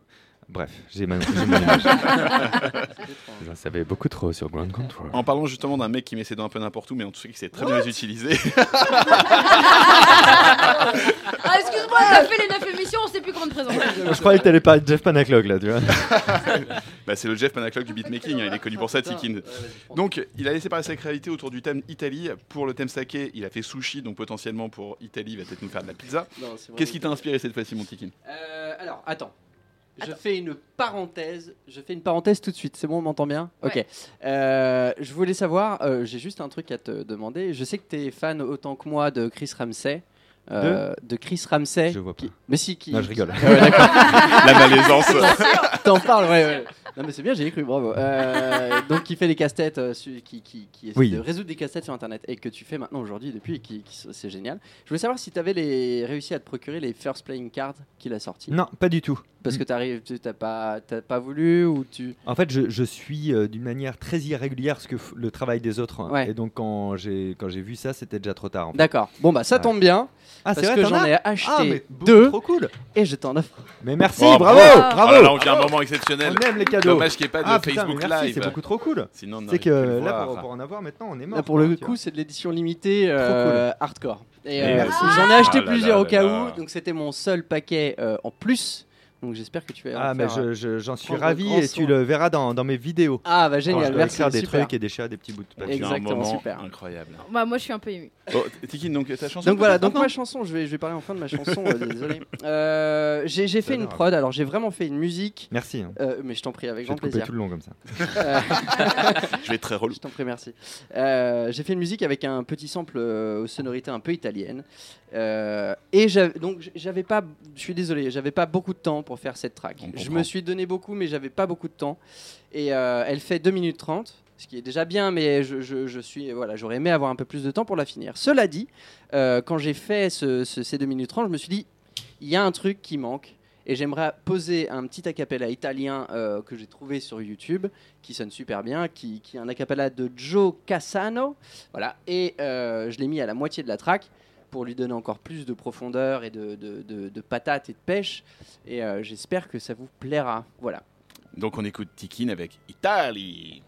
Bref, j'ai ma- image. (laughs) J'en savais beaucoup trop sur Ground Control. En parlant justement d'un mec qui met ses dents un peu n'importe où, mais en tout cas qui sait très bien les utiliser. (laughs) Ah, excuse-moi, t'as fait les 9 émissions, on sait plus comment te présenter. Je croyais que t'allais parler de Jeff Panaclog là, tu vois. (laughs) Bah, c'est le Jeff Panaclock du beatmaking, hein, il est connu pour ça, Tikin. Donc, il a laissé parler sa créativité autour du thème Italie. Pour le thème saké, il a fait sushi, donc potentiellement pour Italie, il va peut-être nous faire de la pizza. Qu'est-ce qui t'a inspiré cette fois-ci, mon Tikin Euh, alors, attends. Je fais une parenthèse. Je fais une parenthèse tout de suite. C'est bon, on m'entend bien? Ok. Euh, je voulais savoir. euh, J'ai juste un truc à te demander. Je sais que tu es fan autant que moi de Chris Ramsey. euh, de? Chris Ramsey. Je vois pas. qui- Mais si, qui. Non, je rigole. Ah ouais. (laughs) La malaisance. T'en parles, ouais, ouais. Non, mais c'est bien, j'ai cru, bravo. Euh, (laughs) donc, qui fait les casse-têtes, euh, su- qui, qui, qui essaie Oui. de résoudre des casse-têtes sur Internet et que tu fais maintenant aujourd'hui depuis, et qui, qui- c'est génial. Je voulais savoir si tu avais les, réussi à te procurer les First Playing Cards qu'il a sortis. Non, pas du tout. Parce que t'arrives- tu t'as pas, t'as pas voulu ou tu. En fait, je, je suis euh, d'une manière très irrégulière ce que f- le travail des autres. hein. Ouais. Et donc, quand j'ai quand j'ai vu ça, c'était déjà trop tard. en fait. D'accord. Bon, bah, ça Ouais. tombe bien. Ah, parce c'est vrai, que t'en j'en as ai Ah, acheté mais beaucoup deux. trop cool. Et je t'en offre. Mais merci, Oh, bravo, bravo. bravo. Là là, on vit un moment exceptionnel. On aime les cadeaux. Dommage qu'il n'y ait pas de Ah, putain, Facebook mais merci, Live. C'est beaucoup trop cool. Sinon, on C'est que le là, pour, pour en avoir maintenant, on est mort. Là, pour le quoi, tu coup, vois. c'est de l'édition limitée euh, hardcore. Et euh, merci. j'en ai acheté Ah là plusieurs là au là cas là. où. Donc, c'était mon seul paquet euh, en plus. Donc, j'espère que tu vas. Ah, mais faire, euh, je- je- j'en suis ravi et tu le verras dans, dans mes vidéos. Ah, bah génial, je merci. écrire des super. trucs et déchirer des petits bouts de papier. Exactement, moment super. incroyable. Bah, moi, je suis un peu ému. Oh, Tikin, donc ta chanson Donc voilà, donc ma chanson, je vais, je vais parler enfin de ma chanson, euh, désolé. (laughs) Euh, j'ai j'ai fait une prod, alors j'ai vraiment fait une musique. Merci. hein. Euh, mais je t'en prie, avec Je grand plaisir. tout le long comme ça. (laughs) Je vais être très relou. Je t'en prie, merci. Euh, j'ai fait une musique avec un petit sample euh, aux sonorités un peu italiennes. Euh, et donc j'avais pas, je suis désolé, j'avais pas beaucoup de temps pour faire cette track. Je me suis donné beaucoup, mais j'avais pas beaucoup de temps. Et euh, elle fait 2 minutes 30, ce qui est déjà bien, mais je, je- je suis, voilà, j'aurais aimé avoir un peu plus de temps pour la finir. Cela dit, euh, quand j'ai fait ce- ce- ces 2 minutes 30, je me suis dit, il y a un truc qui manque. Et j'aimerais poser un petit acapella italien euh, que j'ai trouvé sur YouTube, qui sonne super bien, qui, qui est un acapella de Joe Cassano. Voilà. Et euh, je l'ai mis à la moitié de la track lui donner encore plus de profondeur et de, de, de- de patate et de pêche. Et euh, j'espère que ça vous plaira. Voilà. Donc on écoute Tikin avec Italie.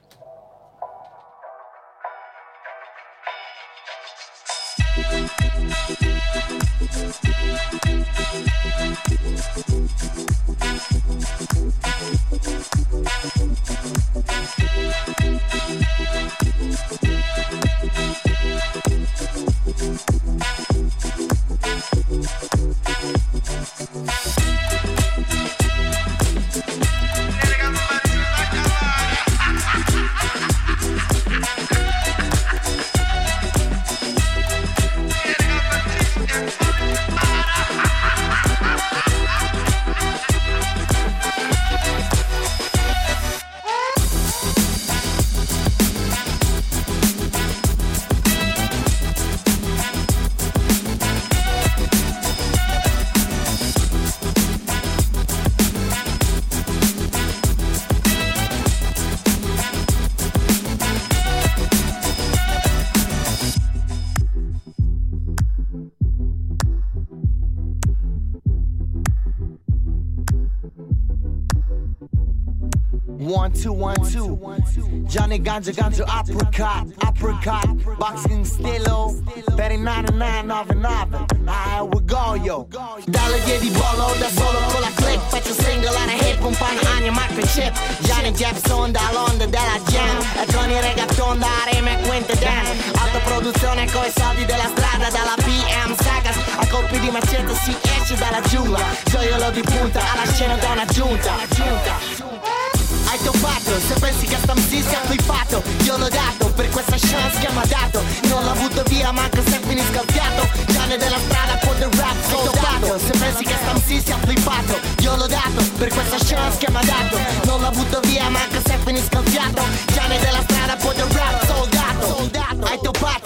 kinds of.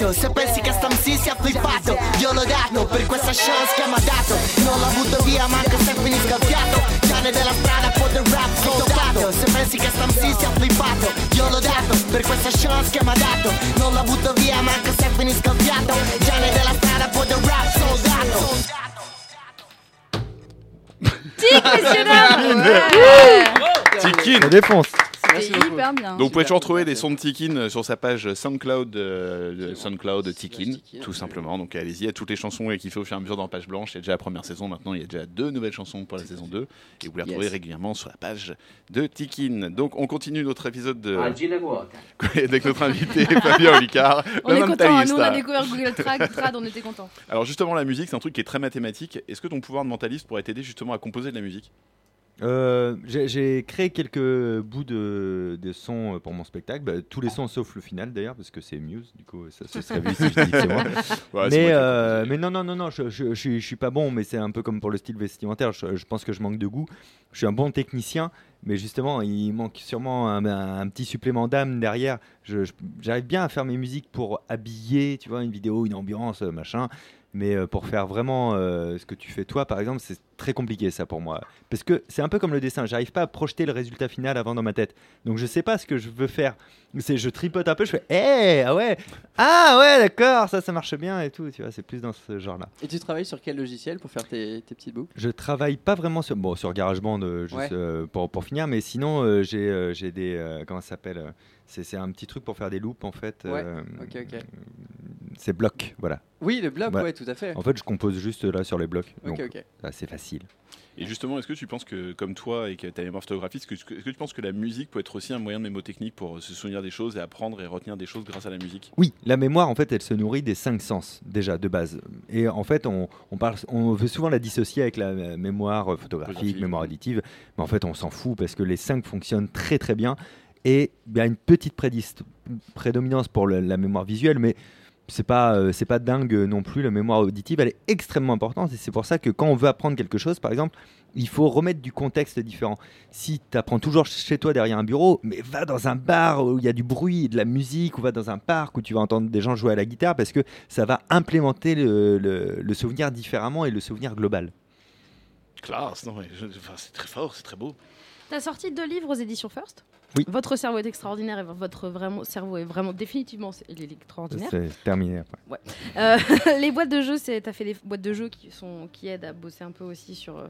Toppato, se pensi che sta MC sia flippato Io l'ho dato, per questa chance che mi ha dato. Non l'ho avuto via, manco se finisco il fiato Gianni della strada con the rap soldato Se pensi che sta MC sia flippato Io l'ho dato, per questa chance che mi ha dato. Non l'ho butto via, manco se finisco il fiato Gianni della strada con the rap soldato Tic, messieurs dames Ouais. Tikin Ça défonce. C'était hyper bien. Donc vous pouvez toujours trouver des sons de Tikin euh, sur sa page SoundCloud, euh, SoundCloud Tikin, tout simplement. Donc allez-y, il y a toutes les chansons et qu'il fait au fur et à mesure dans la page blanche. Il y a déjà la première saison, maintenant il y a déjà deux nouvelles chansons pour la saison 2. Et vous les retrouvez Yes. régulièrement sur la page de Tikin. Donc on continue notre épisode de... Vuota. (laughs) avec notre invité (laughs) Fabien Olicard. On est content, nous on a mentalista. découvert Google Trad, (laughs) Trad, on était contents. Alors justement la musique c'est un truc qui est très mathématique. Est-ce que ton pouvoir de mentaliste pourrait t'aider justement à composer de la musique? Euh, j'ai créé quelques bouts de, de sons euh, pour mon spectacle, Bah, tous les sons sauf le final d'ailleurs, parce que c'est Muse, du coup ça, ça serait (laughs) vu si je dis que c'est moi. Ouais, mais, euh, mais non, non, non, non, je, je, je suis- je suis pas bon, mais c'est un peu comme pour le style vestimentaire, je, pense que je manque de goût. Je suis un bon technicien, mais justement il manque sûrement un, un- un petit supplément d'âme derrière. J'arrive bien à faire mes musiques pour habiller, tu vois, une vidéo, une ambiance, machin. Mais euh, pour faire vraiment euh, ce que tu fais toi, par exemple, c'est très compliqué ça pour moi. Parce que c'est un peu comme le dessin, j'arrive pas à projeter le résultat final avant dans ma tête. Donc je sais pas ce que je veux faire. C'est je tripote un peu, je fais Eh, ah ouais, ah ouais, d'accord, ça, ça marche bien et tout. Tu vois, c'est plus dans ce genre-là. Et tu travailles sur quel logiciel pour faire tes, tes petites boucles? Je travaille pas vraiment sur, bon, sur GarageBand euh, juste, Ouais. euh, pour, pour finir, mais sinon euh, j'ai j'ai des. comment ça s'appelle C'est c'est un petit truc pour faire des loops en fait. Ouais, euh, ok, ok. C'est bloc, voilà. Oui, le bloc, Voilà. ouais, tout à fait. En fait, je compose juste là sur les blocs. Ok, donc c'est facile. Et justement, est-ce que tu penses que, comme toi et que ta mémoire photographique, est-ce que, est-ce que tu penses que la musique peut être aussi un moyen mémotechnique pour se souvenir des choses et apprendre et retenir des choses grâce à la musique? Oui, la mémoire, en fait, elle se nourrit des cinq sens, déjà, de base. Et en fait, on, on, parle, on veut souvent la dissocier avec la mémoire photographique, Photographique. mémoire auditive. Mais en fait, on s'en fout parce que les cinq fonctionnent très, très bien. Et il y a une petite prédominance pour la mémoire visuelle, mais c'est pas, euh, c'est pas dingue non plus. La mémoire auditive, elle est extrêmement importante. Et c'est pour ça que quand on veut apprendre quelque chose, par exemple, il faut remettre du contexte différent. Si tu apprends toujours chez toi derrière un bureau, mais va dans un bar où il y a du bruit de la musique, ou va dans un parc où tu vas entendre des gens jouer à la guitare, parce que ça va implémenter le, souvenir différemment et le souvenir global. Classe, non, c'est très fort, c'est très beau. T'as sorti deux livres aux éditions First. Oui. Votre cerveau est extraordinaire et votre vraiment, cerveau est vraiment définitivement est extraordinaire. C'est terminé après. Ouais. Euh, (laughs) les boîtes de jeux, c'est t'as fait des boîtes de jeux qui sont qui aident à bosser un peu aussi sur. euh,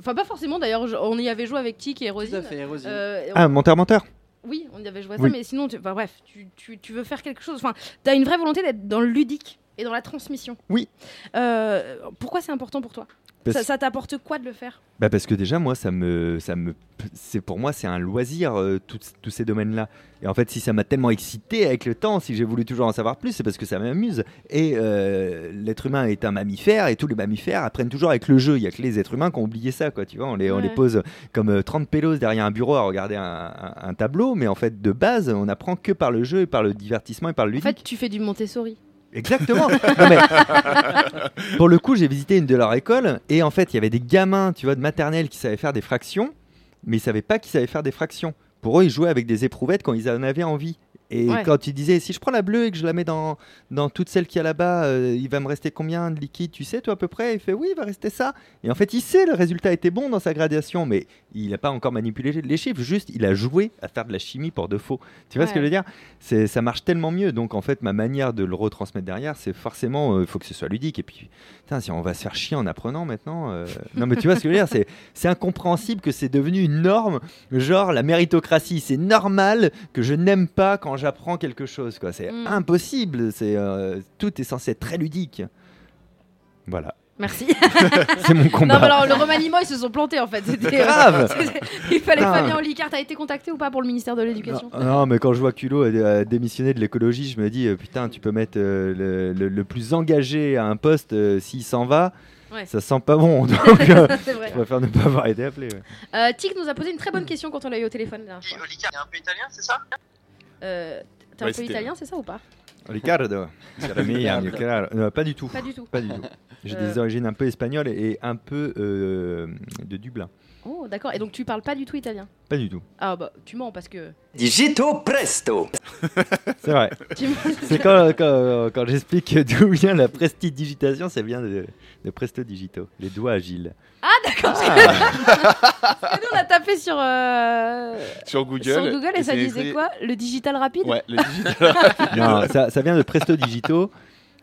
Enfin pas forcément d'ailleurs. On y avait joué avec Tic et Rosine. à fait, Rosine. Euh, on- Ah, menteur, menteur Oui, on y avait joué à Oui. ça, mais sinon, tu, enfin, bref, tu, tu- tu veux faire quelque chose. Enfin, t'as une vraie volonté d'être dans le ludique et dans la transmission. Oui. Euh, pourquoi c'est important pour toi? Parce- Ça, ça t'apporte quoi de le faire? Bah parce que déjà moi ça me ça me c'est pour moi c'est un loisir euh, tous tous ces domaines-là. Et en fait si ça m'a tellement excité avec le temps si j'ai voulu toujours en savoir plus c'est parce que ça m'amuse. Et euh, l'être humain est un mammifère et tous les mammifères apprennent toujours avec le jeu. Il y a que les êtres humains qui ont oublié ça quoi tu vois. On les on les pose comme euh, 30 pélos derrière un bureau à regarder un, un- un tableau. Mais en fait de base on apprend que par le jeu et par le divertissement et par le En ludique. fait, tu fais du Montessori. Exactement. Non, mais- (laughs) pour le coup, j'ai visité une de leurs écoles et en fait, il y avait des gamins, tu vois, de maternelle qui savaient faire des fractions, mais ils savaient pas qu'ils savaient faire des fractions. Pour eux, ils jouaient avec des éprouvettes quand ils en avaient envie. Et Ouais. quand tu disais, si je prends la bleue et que je la mets dans, dans toute celle qu'il y a là-bas, euh, il va me rester combien de liquide Tu sais, toi, à peu près? Il fait, oui, il va rester ça. Et en fait, il sait, le résultat était bon dans sa gradation, mais il n'a pas encore manipulé les chiffres, juste, il a joué à faire de la chimie pour de faux. Tu vois ce que je veux dire? Ça marche tellement mieux. Donc, en fait, ma manière de le retransmettre derrière, c'est forcément, il faut que ce soit ludique. Et puis, putain, si on va se faire chier en apprenant maintenant. euh, (laughs) Non, mais tu vois ce que je veux dire? C'est incompréhensible que c'est devenu une norme, genre la méritocratie. C'est normal que je n'aime pas quand j'apprends quelque chose. quoi. C'est Mm. impossible. C'est euh, tout est censé être très ludique. Voilà. Merci. (laughs) C'est mon combat. Non, mais alors le remaniement, ils se sont plantés en fait. (laughs) C'était- Grave. (laughs) c'était- Il fallait Putain. Fabien Olicard. T'as été contacté ou pas pour le ministère de l'Éducation Non, non, mais quand je vois Culot a, a démissionné de l'écologie, je me dis euh, putain, tu peux mettre euh, le, le- le plus engagé à un poste euh, s'il s'en va. Ouais. Ça sent pas bon. Donc, euh, je préfère ne pas avoir été appelé. ouais. Euh, Tic nous a posé une très bonne question quand on l'a eu au téléphone. Olicard est un peu italien, c'est ça? Euh, T'es un Ouais, peu italien, c'est ça ou pas Ricardo. (laughs) Ricardo. Non, pas du tout. Pas du tout. Pas du tout. J'ai Euh. des origines un peu espagnoles et un peu euh, de Dublin. Oh, d'accord. Et donc tu parles pas du tout italien Pas du tout. Ah bah tu mens parce que. Digito presto (laughs) C'est vrai. Tu mens. C'est quand, quand, quand j'explique d'où vient la prestidigitation, ça vient de, de presto digito, les doigts agiles. Ah d'accord. que- (laughs) parce que nous on a tapé sur euh, Sur Google. sur Google et, et ça disait quoi? Le digital rapide? Ouais, le digital rapide. (laughs) Non, ça, ça vient de presto digito,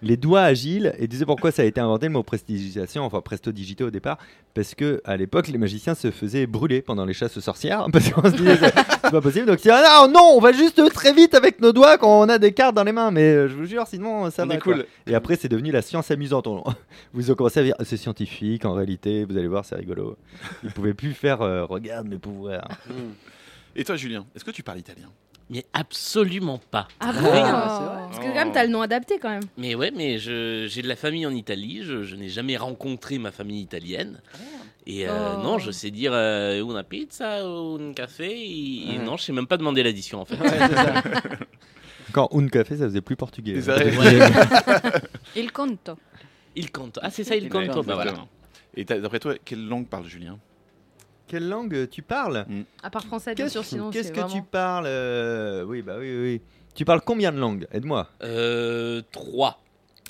les doigts agiles. Et tu sais pourquoi ça a été inventé le mot prestidigitation, enfin presto digito au départ? Parce que à l'époque, les magiciens se faisaient brûler pendant les chasses aux sorcières. Parce qu'on se disait, c'est pas possible. Donc, ah non, on va juste très vite avec nos doigts quand on a des cartes dans les mains. Mais euh, je vous jure, sinon, ça On va. est cool. Et après, c'est devenu la science amusante. On- Vous ont commencé à dire, c'est scientifique en réalité, vous allez voir, c'est rigolo. Ils pouvaient plus faire, euh, regarde mes pouvoirs. Et toi, Julien, est-ce que tu parles italien? Mais absolument pas. Ah bon Rien. Parce que quand même t'as le nom adapté quand même. Mais ouais, mais je- j'ai de la famille en Italie. Je, je n'ai jamais rencontré ma famille italienne. Et euh, Oh. non, je sais dire euh, una pizza, un café. Et, et Ouais. non, je sais même pas demander l'addition en fait. (laughs) Quand un café, ça faisait plus portugais. (laughs) Il conto. Il compte. Ah, c'est ça, il compte. Ouais, Bah voilà. Et d'après toi, quelle langue parle Julien? Quelle langue tu parles À part français bien Qu'est-ce sûr sinon qu'est-ce que tu parles euh, Oui, bah oui, oui. Tu parles combien de langues Aide-moi. Euh, trois.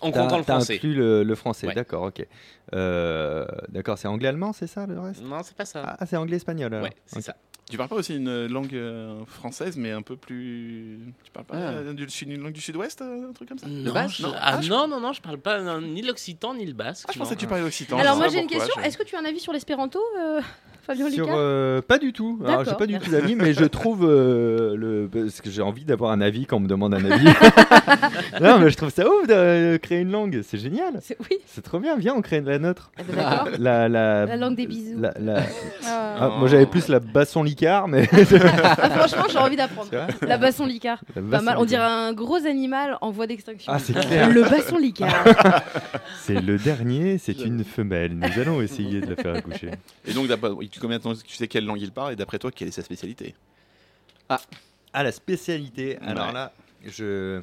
En comptant le t'as français. inclus le, le français, Ouais. d'accord, ok. Euh, d'accord, c'est anglais-allemand, c'est ça le reste? Non, c'est pas ça. Ah, c'est anglais-espagnol alors. Ouais, c'est ça. Tu parles pas aussi une langue euh, française, mais un peu plus. Tu parles pas Ah. euh, du langue du sud-ouest, euh, un truc comme ça? Non, basque? je- Non. ah, Ah, je- non, non, non, je parle pas non, ni l'occitan ni le basque. Ah, je pensais que tu parlais occitan. Alors moi j'ai une question. je- Est-ce que tu as un avis sur l'espéranto, euh, Fabien Sur, Olicard euh, pas du tout. Alors, j'ai pas du tout d'avis, mais je trouve euh, le parce que j'ai envie d'avoir un avis quand on me demande un avis. (laughs) non, mais je trouve ça ouf de euh, créer une langue, c'est génial. C'est oui. C'est trop bien. Viens, on crée la nôtre. Eh ben, d'accord. (laughs) La, la, La langue des bisous. la- la- (laughs) Ah. Ah, moi j'avais plus la basson licard, mais Ah, franchement, j'ai envie d'apprendre. La basson licard. La Pas basson mal. On dirait un gros animal en voie d'extinction. Ah, c'est clair. Le basson licard. c'est le dernier, c'est une femelle. Nous allons essayer de la faire accoucher. Et donc, tu, combien de temps tu sais quelle langue il parle et d'après toi, quelle est sa spécialité Ah, la spécialité. Alors Ouais. là, je...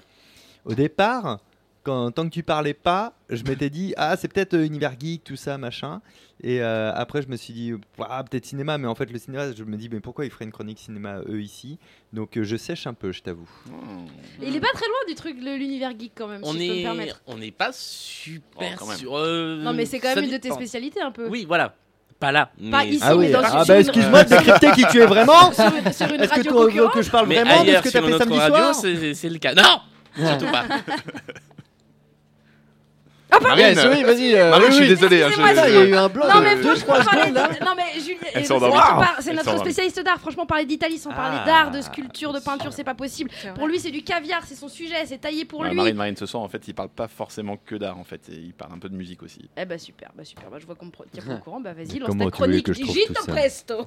au départ, quand, tant que tu parlais pas, je m'étais dit, ah, c'est peut-être euh, univers geek, tout ça, machin. Et euh, après, je me suis dit, Ouah, peut-être cinéma, mais en fait, le cinéma, je me dis, mais pourquoi ils feraient une chronique cinéma, eux, ici? Donc, euh, je sèche un peu, je t'avoue. Il est pas très loin du truc, de l'univers geek quand même, On si je peux me est, permettre. on n'est pas super Oh, quand même. sûr. euh, Non mais c'est quand ça même une de tes spécialités un peu. Oui, voilà. Pas là. Pas mais- ici, Ah mais oui, dans ah bah excuse-moi de décrypter qui tu es vraiment (laughs) Sur une- sur une Est-ce que radio tu veux que je parle Mais vraiment de ce ailleurs que sur t'as fait notre samedi radio, soir c'est c'est le cas. Non Surtout pas. (laughs) Ah, Marine, oui, vas-y. euh, Marine, oui, je suis oui. désolé. hein, Excusez-moi, je- il y a eu un blanc Non de mais deux, franchement, trois parler secondes, là. d'It- non mais Julien, euh, c'est notre spécialiste d'art. Franchement, parler d'Italie sans parler Ah. d'art, de sculpture, de peinture, c'est pas possible. Pour lui, c'est du caviar, c'est son sujet, c'est taillé pour Ouais, lui. Marine, Marine, ce soir, en fait, il parle pas forcément que d'art, en fait. Il parle un peu de musique aussi. Eh bah super, bah super, bah je vois qu'on pro- t'es pas au courant, bah vas-y, lance Comment ta tu voulais chronique que je trouve Digito tout ça presto.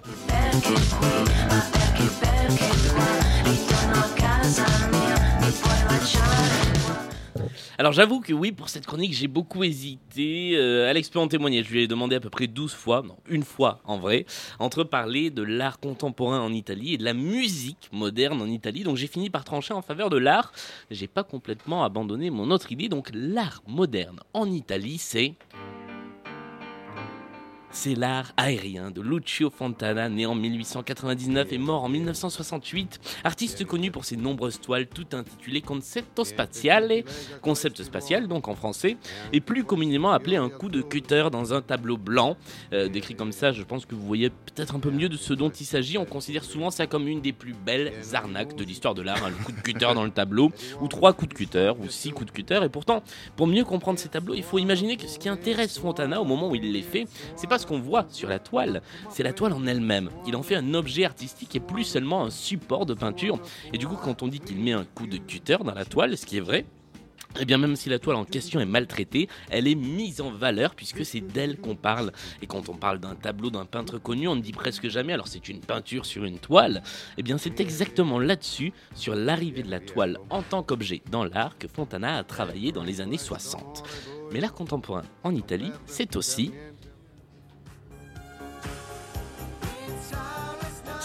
(laughs) Alors j'avoue que oui, pour cette chronique, j'ai beaucoup hésité. Euh, Alex peut en témoigner. Je lui ai demandé à peu près 12 fois, non, une fois en vrai, entre parler de l'art contemporain en Italie et de la musique moderne en Italie. Donc j'ai fini par trancher en faveur de l'art. J'ai pas complètement abandonné mon autre idée. Donc l'art moderne en Italie, c'est C'est l'art aérien de Lucio Fontana, né en 1899 et mort en 1968, artiste connu pour ses nombreuses toiles toutes intitulées Concepto Spaziale, concept spatial donc en français, et plus communément appelé un coup de cutter dans un tableau blanc. Euh, décrit comme ça, je pense que vous voyez peut-être un peu mieux de ce dont il s'agit. On considère souvent ça comme une des plus belles arnaques de l'histoire de l'art, hein, le coup de cutter dans le tableau, ou trois coups de cutter, ou six coups de cutter. Et pourtant, pour mieux comprendre ces tableaux, il faut imaginer que ce qui intéresse Fontana au moment où il les fait, c'est pas qu'on voit sur la toile, c'est la toile en elle-même. Il en fait un objet artistique et plus seulement un support de peinture. Et du coup, quand on dit qu'il met un coup de cutter dans la toile, ce qui est vrai, et bien même si la toile en question est maltraitée, elle est mise en valeur puisque c'est d'elle qu'on parle. Et quand on parle d'un tableau d'un peintre connu, on ne dit presque jamais alors c'est une peinture sur une toile. Et bien c'est exactement là-dessus, sur l'arrivée de la toile en tant qu'objet dans l'art, que Fontana a travaillé dans les années 60. Mais l'art contemporain en Italie, c'est aussi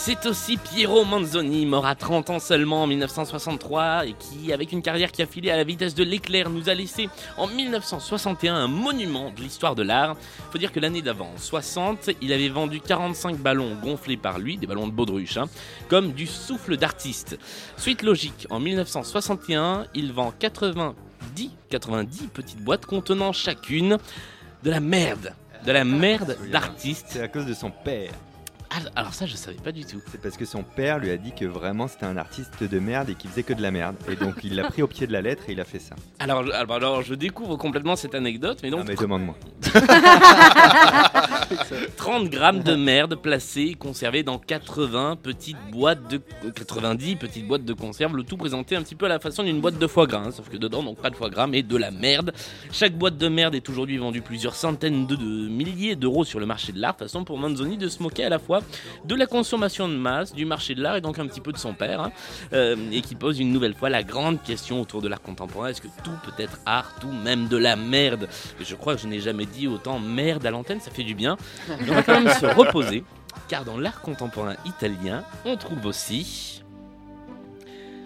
C'est aussi Piero Manzoni, mort à 30 ans seulement en 1963 et qui, avec une carrière qui a filé à la vitesse de l'éclair, nous a laissé en 1961 un monument de l'histoire de l'art. Faut dire que l'année d'avant, en 60, il avait vendu 45 ballons gonflés par lui, des ballons de baudruche, hein, comme du souffle d'artiste. Suite logique, en 1961, il vend 90, 90 petites boîtes contenant chacune de la merde. De la merde d'artiste. C'est à cause de son père. Ah, alors ça, je savais pas du tout. C'est parce que son père lui a dit que vraiment c'était un artiste de merde et qu'il faisait que de la merde. Et donc il l'a pris au pied de la lettre et il a fait ça. Alors, je- alors, alors, je découvre complètement cette anecdote, mais donc Ah, mais demande-moi. (laughs) (laughs) 30 grammes de merde placés conservés dans 80 petites boîtes de 90 petites boîtes de conserve, le tout présenté un petit peu à la façon d'une boîte de foie gras, hein, sauf que dedans donc pas de foie gras mais de la merde. Chaque boîte de merde est aujourd'hui vendue plusieurs centaines de, milliers d'euros sur le marché de l'art, façon pour Manzoni de se moquer à la fois de la consommation de masse, du marché de l'art et donc un petit peu de son père, hein, euh, et qui pose une nouvelle fois la grande question autour de l'art contemporain est-ce que tout peut être art, tout même de la merde? Je crois que je n'ai jamais dit autant merde à l'antenne, ça fait du bien. On va quand même se reposer, car dans l'art contemporain italien, on trouve aussi.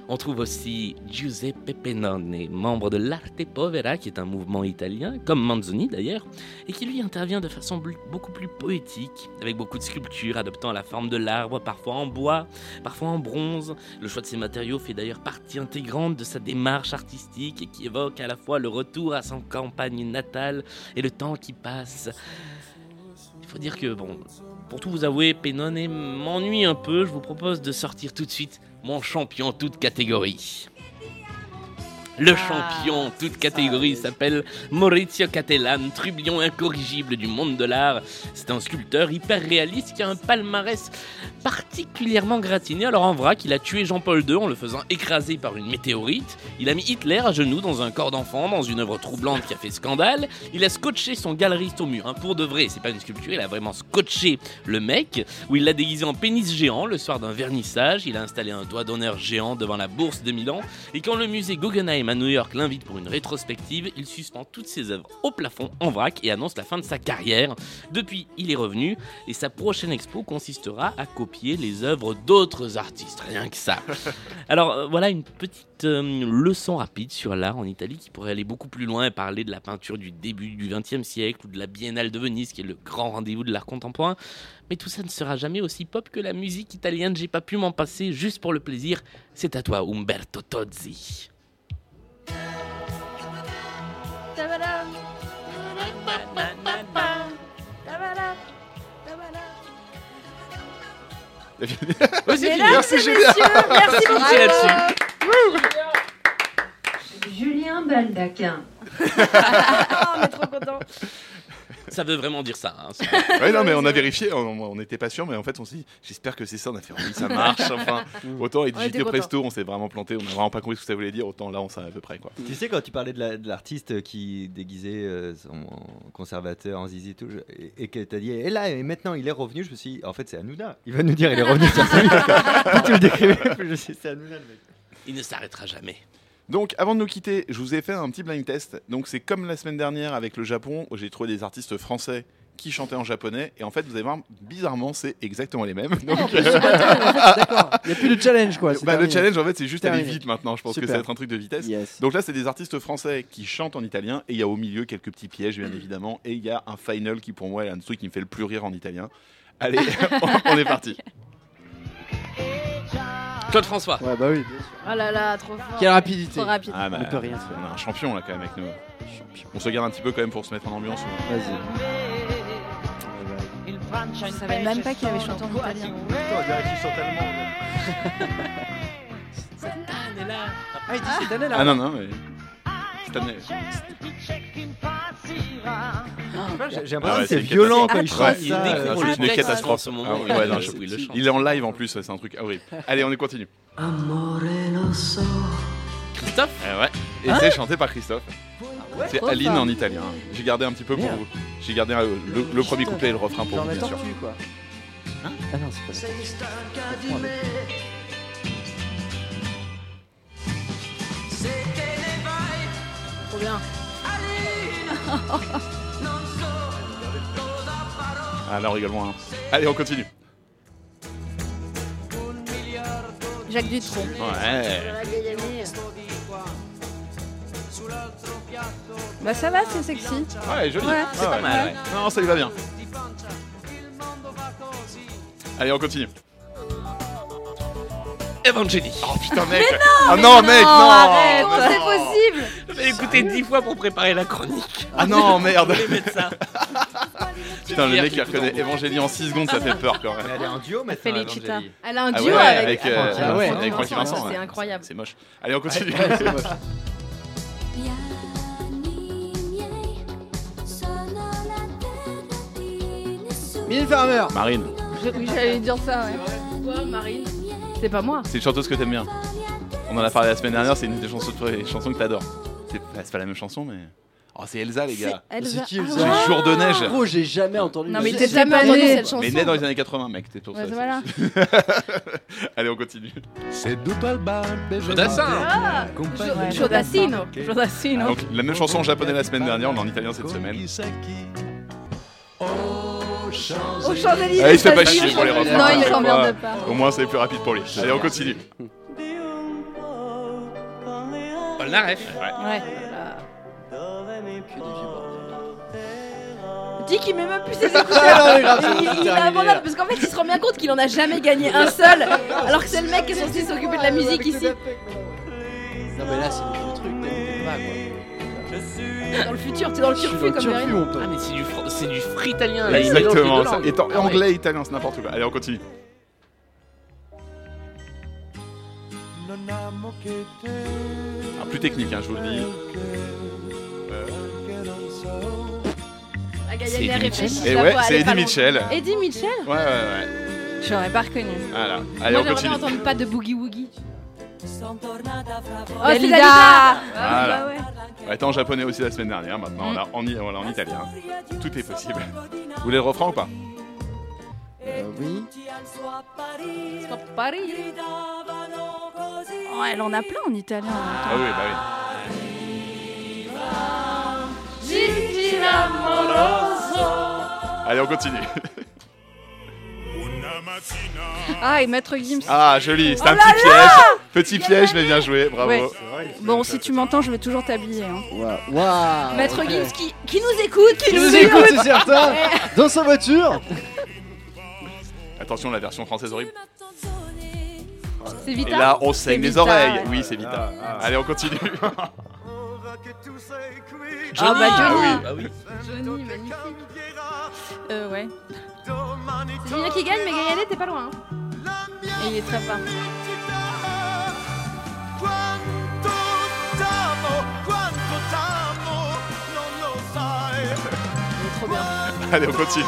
On trouve aussi Giuseppe Pennone, membre de l'Arte Povera, qui est un mouvement italien, comme Manzoni d'ailleurs, et qui lui intervient de façon beaucoup plus poétique, avec beaucoup de sculptures adoptant la forme de l'arbre, parfois en bois, parfois en bronze. Le choix de ces matériaux fait d'ailleurs partie intégrante de sa démarche artistique et qui évoque à la fois le retour à son campagne natale et le temps qui passe. Faut dire que, bon, pour tout vous avouer, Pennone m'ennuie un peu. Je vous propose de sortir tout de suite mon champion toute catégorie. Le champion toute catégorie s'appelle Maurizio Cattelan, trublion incorrigible du monde de l'art. C'est un sculpteur hyper réaliste qui a un palmarès particulièrement gratiné. Alors en vrac, il a tué Jean-Paul II en le faisant écraser par une météorite. Il a mis Hitler à genoux dans un corps d'enfant, dans une œuvre troublante qui a fait scandale. Il a scotché son galeriste au mur, hein, pour de vrai. C'est pas une sculpture, il a vraiment scotché le mec, où il l'a déguisé en pénis géant le soir d'un vernissage. Il a installé un doigt d'honneur géant devant la bourse de Milan. Et quand le musée Guggenheim à New York l'invite pour une rétrospective, il suspend toutes ses œuvres au plafond en vrac et annonce la fin de sa carrière. Depuis, il est revenu et sa prochaine expo consistera à copier les œuvres d'autres artistes. Rien que ça. (laughs) Alors euh, voilà une petite euh, leçon rapide sur l'art en Italie qui pourrait aller beaucoup plus loin et parler de la peinture du début du XXe siècle ou de la Biennale de Venise qui est le grand rendez-vous de l'art contemporain. Mais tout ça ne sera jamais aussi pop que la musique italienne. J'ai pas pu m'en passer juste pour le plaisir. C'est à toi, Umberto Tozzi. Merci, Julien. merci beaucoup. C'est là-dessus. Julien Baldaquin. (laughs) Ah, on est trop contents. Ça veut vraiment dire ça. hein. Ouais, non, mais on a vérifié, on n'était pas sûr, mais en fait, on s'est dit, j'espère que c'est ça. On a fait, oui, ça (laughs) marche. Enfin, autant Edith contents. Presto, on s'est vraiment planté, on n'a vraiment pas compris ce que ça voulait dire. Autant là, on savait à peu près quoi. Tu sais, quand tu parlais de la- de l'artiste qui déguisait euh, son conservateur en zizi et tout, je- et, et que t'as dit, et là, et maintenant il est revenu, je me suis dit, en fait, c'est Hanouna. Il va nous dire, il est revenu sur sa vie. Plus tu le décrivais, je sais, c'est Hanouna le mec. Il ne s'arrêtera jamais. Donc, avant de nous quitter, je vous ai fait un petit blind test. Donc, c'est comme la semaine dernière avec le Japon, où j'ai trouvé des artistes français qui chantaient en japonais. Et en fait, vous allez voir, bizarrement, c'est exactement les mêmes. Donc, (laughs) d'accord. Il y a plus de challenge, quoi, Bah, le challenge, en fait, c'est juste aller vite maintenant. Je pense que Super. c'est être un truc de vitesse. Donc là, c'est des artistes français qui chantent en italien. Et il y a au milieu quelques petits pièges, bien évidemment. Et il y a un final qui, pour moi, est un truc qui me fait le plus rire en italien. Allez, (laughs) on est parti. Claude François. Ouais, bah oui. bien sûr. Oh là là, trop fort. Quelle rapidité. Trop rapide. Ah, bah, On peut rien faire. On a un champion là quand même avec nous. On se regarde un petit peu quand même pour se mettre en ambiance. Je savais même pas qu'il avait chanté en italien. (laughs) Ah, il dit cette année là. Ah non, non, mais. Cette année. J'ai j'ai l'impression Ah que c'est violent quand il chante c'est euh, une catastrophe. en ce moment, Ah il- il- il il est en live en plus, c'est un truc horrible. Allez, on continue. Christophe Eh ouais. Et Hein c'est chanté par Christophe. c'est Aline en italien. J'ai gardé un petit peu pour vous. J'ai gardé euh, le, le premier couplet et le refrain pour vous, bien sûr. Hein ah non, c'est pas ça. Trop bien. (laughs) Rigole moins. hein. Allez, on continue. Jacques Dutronc. Ouais. Bah ça va, c'est sexy. Ouais, joli. Ouais, c'est pas ouais. mal. Ouais. Non, ça lui va bien. Allez, on continue. Evangélie. Oh putain, mec. Mais non, ah mais non, non, mec, non. arrête. C'est non. possible J'ai écouté dix fois pour préparer la chronique. Ah non, merde. Je voulais mettre ça. Putain, le mec qui reconnaît. Evangélie en 6 secondes, ça fait peur quand même. Mais elle est en duo maintenant. Felicita. Evangélie. Elle a un Ah duo avec, avec, euh, Ah ouais, avec Francky Vincent. C'est incroyable. C'est moche. Allez, on continue. C'est moche. Mylène Farmer. Marine, Oui, j'allais dire ça, ouais. Quoi, Marine C'est pas moi. c'est une chanteuse que t'aimes bien. On en a parlé la semaine dernière, c'est une des chansons, chansons que t'adores. C'est pas la même chanson, mais. Oh, c'est Elsa, les gars. C'est Elsa. C'est qui, Ah Elsa C'est ouais. Jour de neige. Gros, j'ai jamais entendu. Non, mais t'es jamais entendu cette chanson. Mais né dans les années 80, mec, t'es pour Ouais, ça. voilà. (laughs) Allez, on continue. Jodassin. Ah Jodassino. Jodassino. Donc, la même chanson en japonais la semaine dernière, mais en italien cette semaine. Aux Champs-Élysées. Ah, il se fait pas chier pour les refrains. Non, il s'emmerde pas. Au moins, c'est plus rapide pour lui. Allez, on continue. Paul Naref. Ouais. Dis qu'il met même plus ses Ah, écouteurs. il, il parce qu'en fait il se rend bien compte qu'il en a jamais gagné un seul alors que c'est le mec qui est censé s'occuper de la musique ici. Non, mais là, c'est le vieux truc. pas, quoi. Dans le futur, t'es dans le turfu comme turfu. Ah, mais c'est du, fr- c'est du free italien là. il Exactement. ça. Et en- Ah ouais. anglais, italien, c'est n'importe quoi. Allez, on continue. Ah, plus technique, hein, je vous le dis. C'est Gaïa Eddie réfléchit. Et je la ouais, c'est Eddie. Mitchell. Eddie Mitchell Ouais, ouais, ouais. J'aurais pas reconnu. Voilà. Allez, Moi on j'aimerais continue. bien entendre pas de Boogie Woogie. Oh, c'est Dalida. Ah, Voilà. bah ouais. En japonais aussi la semaine dernière, maintenant on l'a en, i- voilà, en italien. Tout est possible. Vous voulez le refrain ou pas? Euh, oui. C'est Paris. Oh, elle en a plein en italien. Ah oui, bah oui. Allez, on continue. (laughs) Ah, et Maître Gims. Ah, joli, c'est Oh un là petit piège. Petit piège, mais bien joué, bravo. Ouais. Bon, si tu m'entends, je vais toujours t'habiller. hein. Maître. Gims qui, qui nous écoute, qui Qui nous, nous écoute, c'est certain. Dans sa voiture. Attention, la version française horrible. C'est Et Vita. là, on saigne les oreilles. Oui, c'est Vita. Allez, on continue. (laughs) (laughs) Ah bah Ah Johnny. oui. Ah oui. Johnny, magnifique. Euh, ouais. C'est Julien qui gagne, mais Gaïanet, t'es pas loin. hein. Et il est très fort. Il est trop bien. Allez, on continue.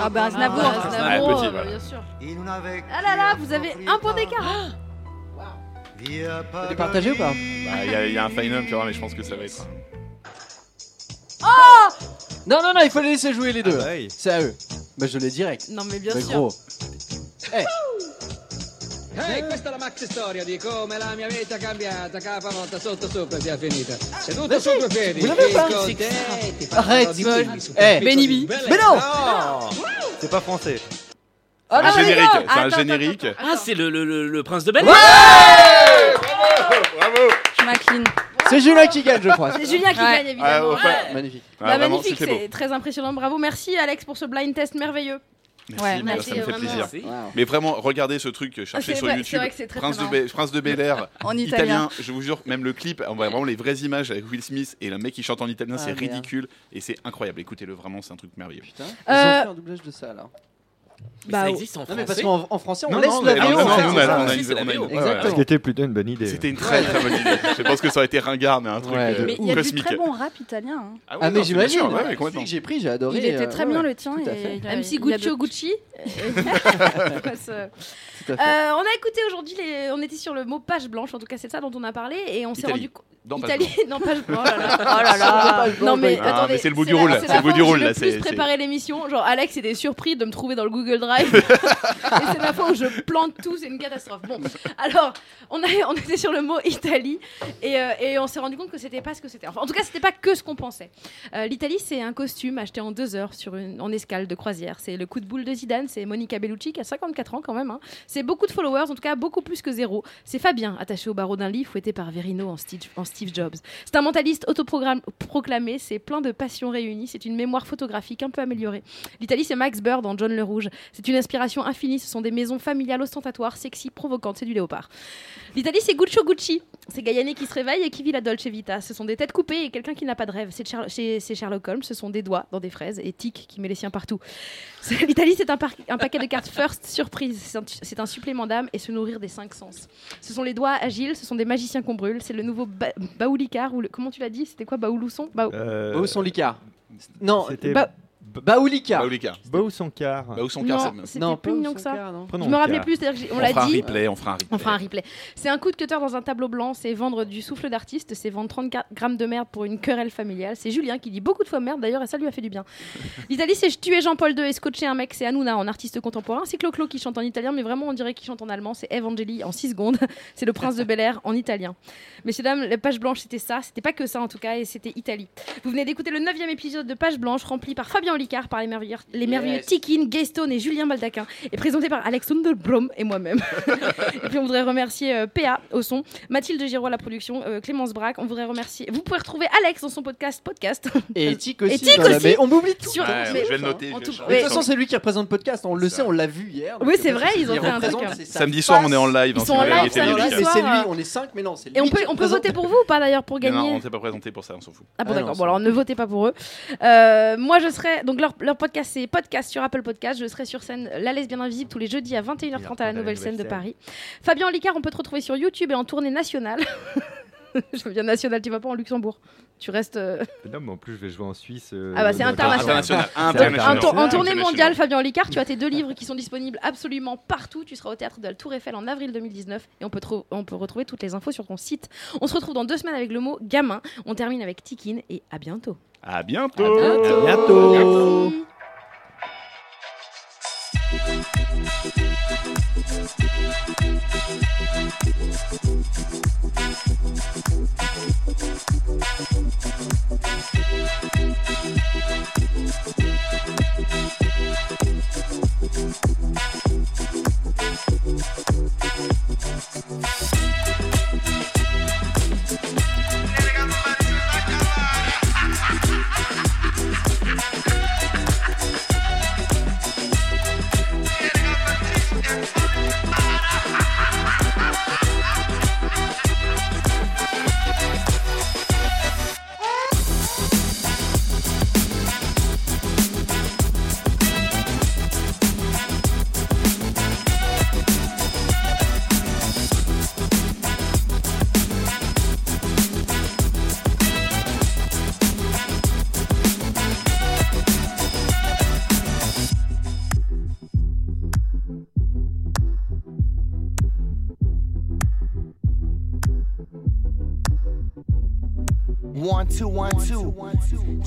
Ah bah Aznavour. Ah, Aznavour, Ouais, petit, voilà. bien sûr. Ah là là, vous avez un point d'écart. T'es partagé ou pas Bah, Il y, a- il y a un final, tu vois, mais je pense que ça va être. Oh Non, non, non, il faut les laisser jouer les deux. Ah bah oui. C'est à eux. Bah, je l'ai direct. Non mais bien Mais sûr. gros. Eh. Ehi, questa è la maxi storia di come la mia vita è cambiata, capa volta sotto sopra sia finita. Seduto su due piedi, Vous l'avez pas? con C'est te grave. ti parlerò Arrête, Eh, Benny B. Mais non No C'est pas français. Oh, un générique, c'est un Attends, générique. Ah, c'est le, le, le, le prince de Bel Ouais Bravo Je m'incline. C'est Julien qui gagne, je crois. C'est Julien qui gagne, évidemment. Ah, ouais. Magnifique. Ah, Bah, vraiment, magnifique, c'est très impressionnant. Bravo, merci Alex pour ce blind test merveilleux. Merci, Ouais, merci, ça me fait vraiment. plaisir. Mais vraiment, regardez ce truc, cherchez Ah, c'est sur vrai- c'est YouTube. vrai que c'est très, Prince, très de Prince de Bel Air, (laughs) En italien. italien. Je vous jure, même le clip, on voit vraiment les vraies images avec Will Smith et le mec qui chante en italien, Ah, c'est ridicule et c'est incroyable. Écoutez-le, vraiment, c'est un truc merveilleux. Ils ont Euh, fait un doublage de ça alors. Bah, ça existe en Non, français mais parce qu'en en français, on Non, laisse non, la VO. Ce qui était plutôt une bonne idée. C'était une très très bonne idée. Je pense que ça aurait été ringard, mais un truc Ouais, de Mais il y a du très bon rap italien. hein. Ah, oui, Ah, mais j'imagine. que j'ai pris, j'ai adoré. Il était euh, très ouais, bien le tien. MC a Gucci. (laughs) Euh, on a écouté aujourd'hui, on était sur le mot page blanche, en tout cas c'est ça dont on a parlé, et on s'est rendu compte. Dans Italie, (laughs) non blanche. Oh là là, oh là là. Non mais. Ah, attendez, mais c'est le bout du roule, c'est le bout du j'ai là, plus préparé l'émission. Genre Alex était surpris de me trouver dans le Google Drive. (laughs) et c'est la fois où je plante tout, c'est une catastrophe. Bon, alors on, était sur le mot Italie et, euh, et on s'est rendu compte que c'était pas ce que c'était. Enfin, en tout cas, c'était pas que ce qu'on pensait. Euh, L'Italie, c'est un costume acheté en deux heures sur une, en escale de croisière. C'est le coup de boule de Zidane, c'est Monica Bellucci qui a 54 ans quand même. hein. C'est beaucoup de followers, en tout cas beaucoup plus que zéro. C'est Fabien, attaché au barreau d'un lit, fouetté par Verino en Steve, en Steve Jobs. C'est un mentaliste autoproclamé, c'est plein de passions réunies, c'est une mémoire photographique un peu améliorée. L'Italie, c'est Max Bird dans John le Rouge. C'est une inspiration infinie, ce sont des maisons familiales ostentatoires, sexy, provocantes, c'est du léopard. L'Italie, c'est Guccio Gucci. C'est Gaiani qui se réveille et qui vit la Dolce Vita. Ce sont des têtes coupées et quelqu'un qui n'a pas de rêve. C'est c'est Sherlock Holmes, ce sont des doigts dans des fraises et Tic qui met les siens partout. L'Italie, c'est un, paquet de cartes first surprise. C'est un, supplément d'âme et se nourrir des cinq sens. Ce sont les doigts agiles, ce sont des magiciens qu'on brûle. C'est le nouveau Baoulicard ou le- comment tu l'as dit C'était quoi Baoulousson Baou- Euh, Licard. Non, C'était Ba- Baoulika. Baoulika. Beau son car. Bah, où son Non, car, c'est- Non, plus mignon que ça. Je me rappelais plus, c'est-à-dire on On l'a fera un dit. replay, on fera un replay. On fera un replay. C'est un coup de cutter dans un tableau blanc, c'est vendre du souffle d'artiste, c'est vendre 30 ga- grammes de merde pour une querelle familiale. C'est Julien qui dit beaucoup de fois merde d'ailleurs et ça lui a fait du bien. (laughs) L'Italie, c'est tuer Jean-Paul II et scotcher un mec, c'est Hanouna en artiste contemporain. C'est Clo-Clo qui chante en italien, mais vraiment on dirait qu'il chante en allemand. C'est Evangeli en 6 secondes. (laughs) C'est le prince de Bel Air en italien. Messieurs, dames, la page blanche c'était ça, c'était pas que ça en tout cas, et c'était Italie. Vous venez d'écouter le 9 épisode de Page Blanche rempli par Fabien Par les merveilleux, les merveilleux Tikin, Gaystone et Julien Baldaquin, et présenté par Alexandre Blom et moi-même. (laughs) et puis on voudrait remercier euh, PA au son, Mathilde Giraud à la production, euh, Clémence Braque. On voudrait remercier. Vous pouvez retrouver Alex dans son podcast podcast. Et Tic aussi. Et Tic la- aussi. Mais on m'oublie tout. Sur- Ouais, mais- je vais le noter. tout- Mais de toute façon, c'est lui qui représente le podcast. On le sait, on l'a vu hier. Oui, donc, c'est euh, vrai, ils ont fait un truc, hein. Samedi soir, on est en live. Ils hein, sont si en live, c'est lui, euh, on est 5, mais non, c'est lui. Et on peut, on peut voter pour vous ou pas d'ailleurs pour gagner non, on s'est pas présenté pour ça, on s'en fout. Ah bon, Ah d'accord. Bon, alors ne votez pas pour eux. Euh, moi, je serai. Donc, leur, leur podcast, c'est podcast sur Apple Podcast. Je serai sur scène La Lesbienne Invisible tous les jeudis à 21h30 à la nouvelle scène de Paris. Fabien Licard, on peut te retrouver sur YouTube et en tournée nationale. (laughs) (laughs) je viens nationale, tu vas pas en Luxembourg. Tu restes. euh, Non, mais en plus, je vais jouer en Suisse. euh, Ah bah, c'est dans- international. En, International. tour- en tournée International. mondiale, Fabien Licard, tu as tes deux livres qui sont disponibles absolument partout. Tu seras au théâtre de la Tour Eiffel en avril 2019 et on peut, trou- on peut retrouver toutes les infos sur ton site. On se retrouve dans deux semaines avec le mot gamin. On termine avec Tikin et à bientôt. À bientôt. À bientôt. Merci. Thank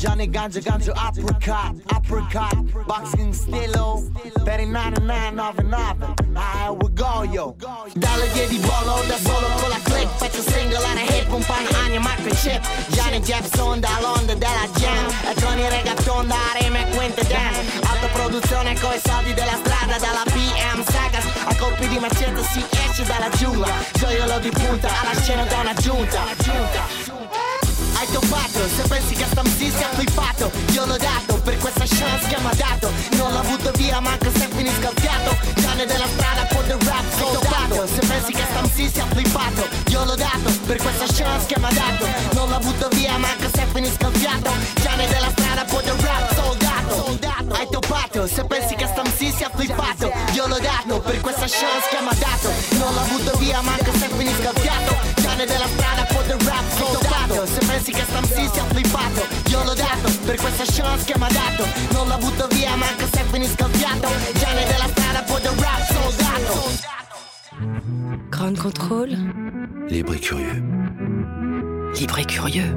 Johnny Ganja Ganja apricot, apricot. Boxing stilo, per i 9999. Ah, we go, yo. Dalle vie di bollo da solo con la click. Faccio singolare hip, un pan anni marco chip. Johnny Jepson dall'onda della jam. E con i reggaeton da rima e quinte dan. Autoproduzione coi soldi della strada, dalla BM Sagas. A colpi di macete si esce dalla giungla. Gioiello di punta, alla scena da una giunta. Hai toppato, se pensi che sta MC sia flippato Io l'ho dato, per questa chance che mi ha dato. Non l'ho butto via, manco se finisco il fiato Gianni della strada, con del rap soldato Se pensi che sta MC sia flippato Io l'ho dato, per questa chance che mi ha dato. Non la butto via, manco se finisco il fiato Gianni della strada, con del rap soldato Hai toppato, se pensi che sta MC sia flippato Io l'ho dato, per questa chance che mi ha dato Non la butto via, manco se finisco il fiato Gianni della strada, con del rap soldato Se pensi che sta MC sia flippato Io l'ho dato, per questa chance che mi ha dato Non la butto via, manco se finisco il fiato Gianni della strada, con del rap soldato Grand contrôle. Libre et curieux. Libre et curieux.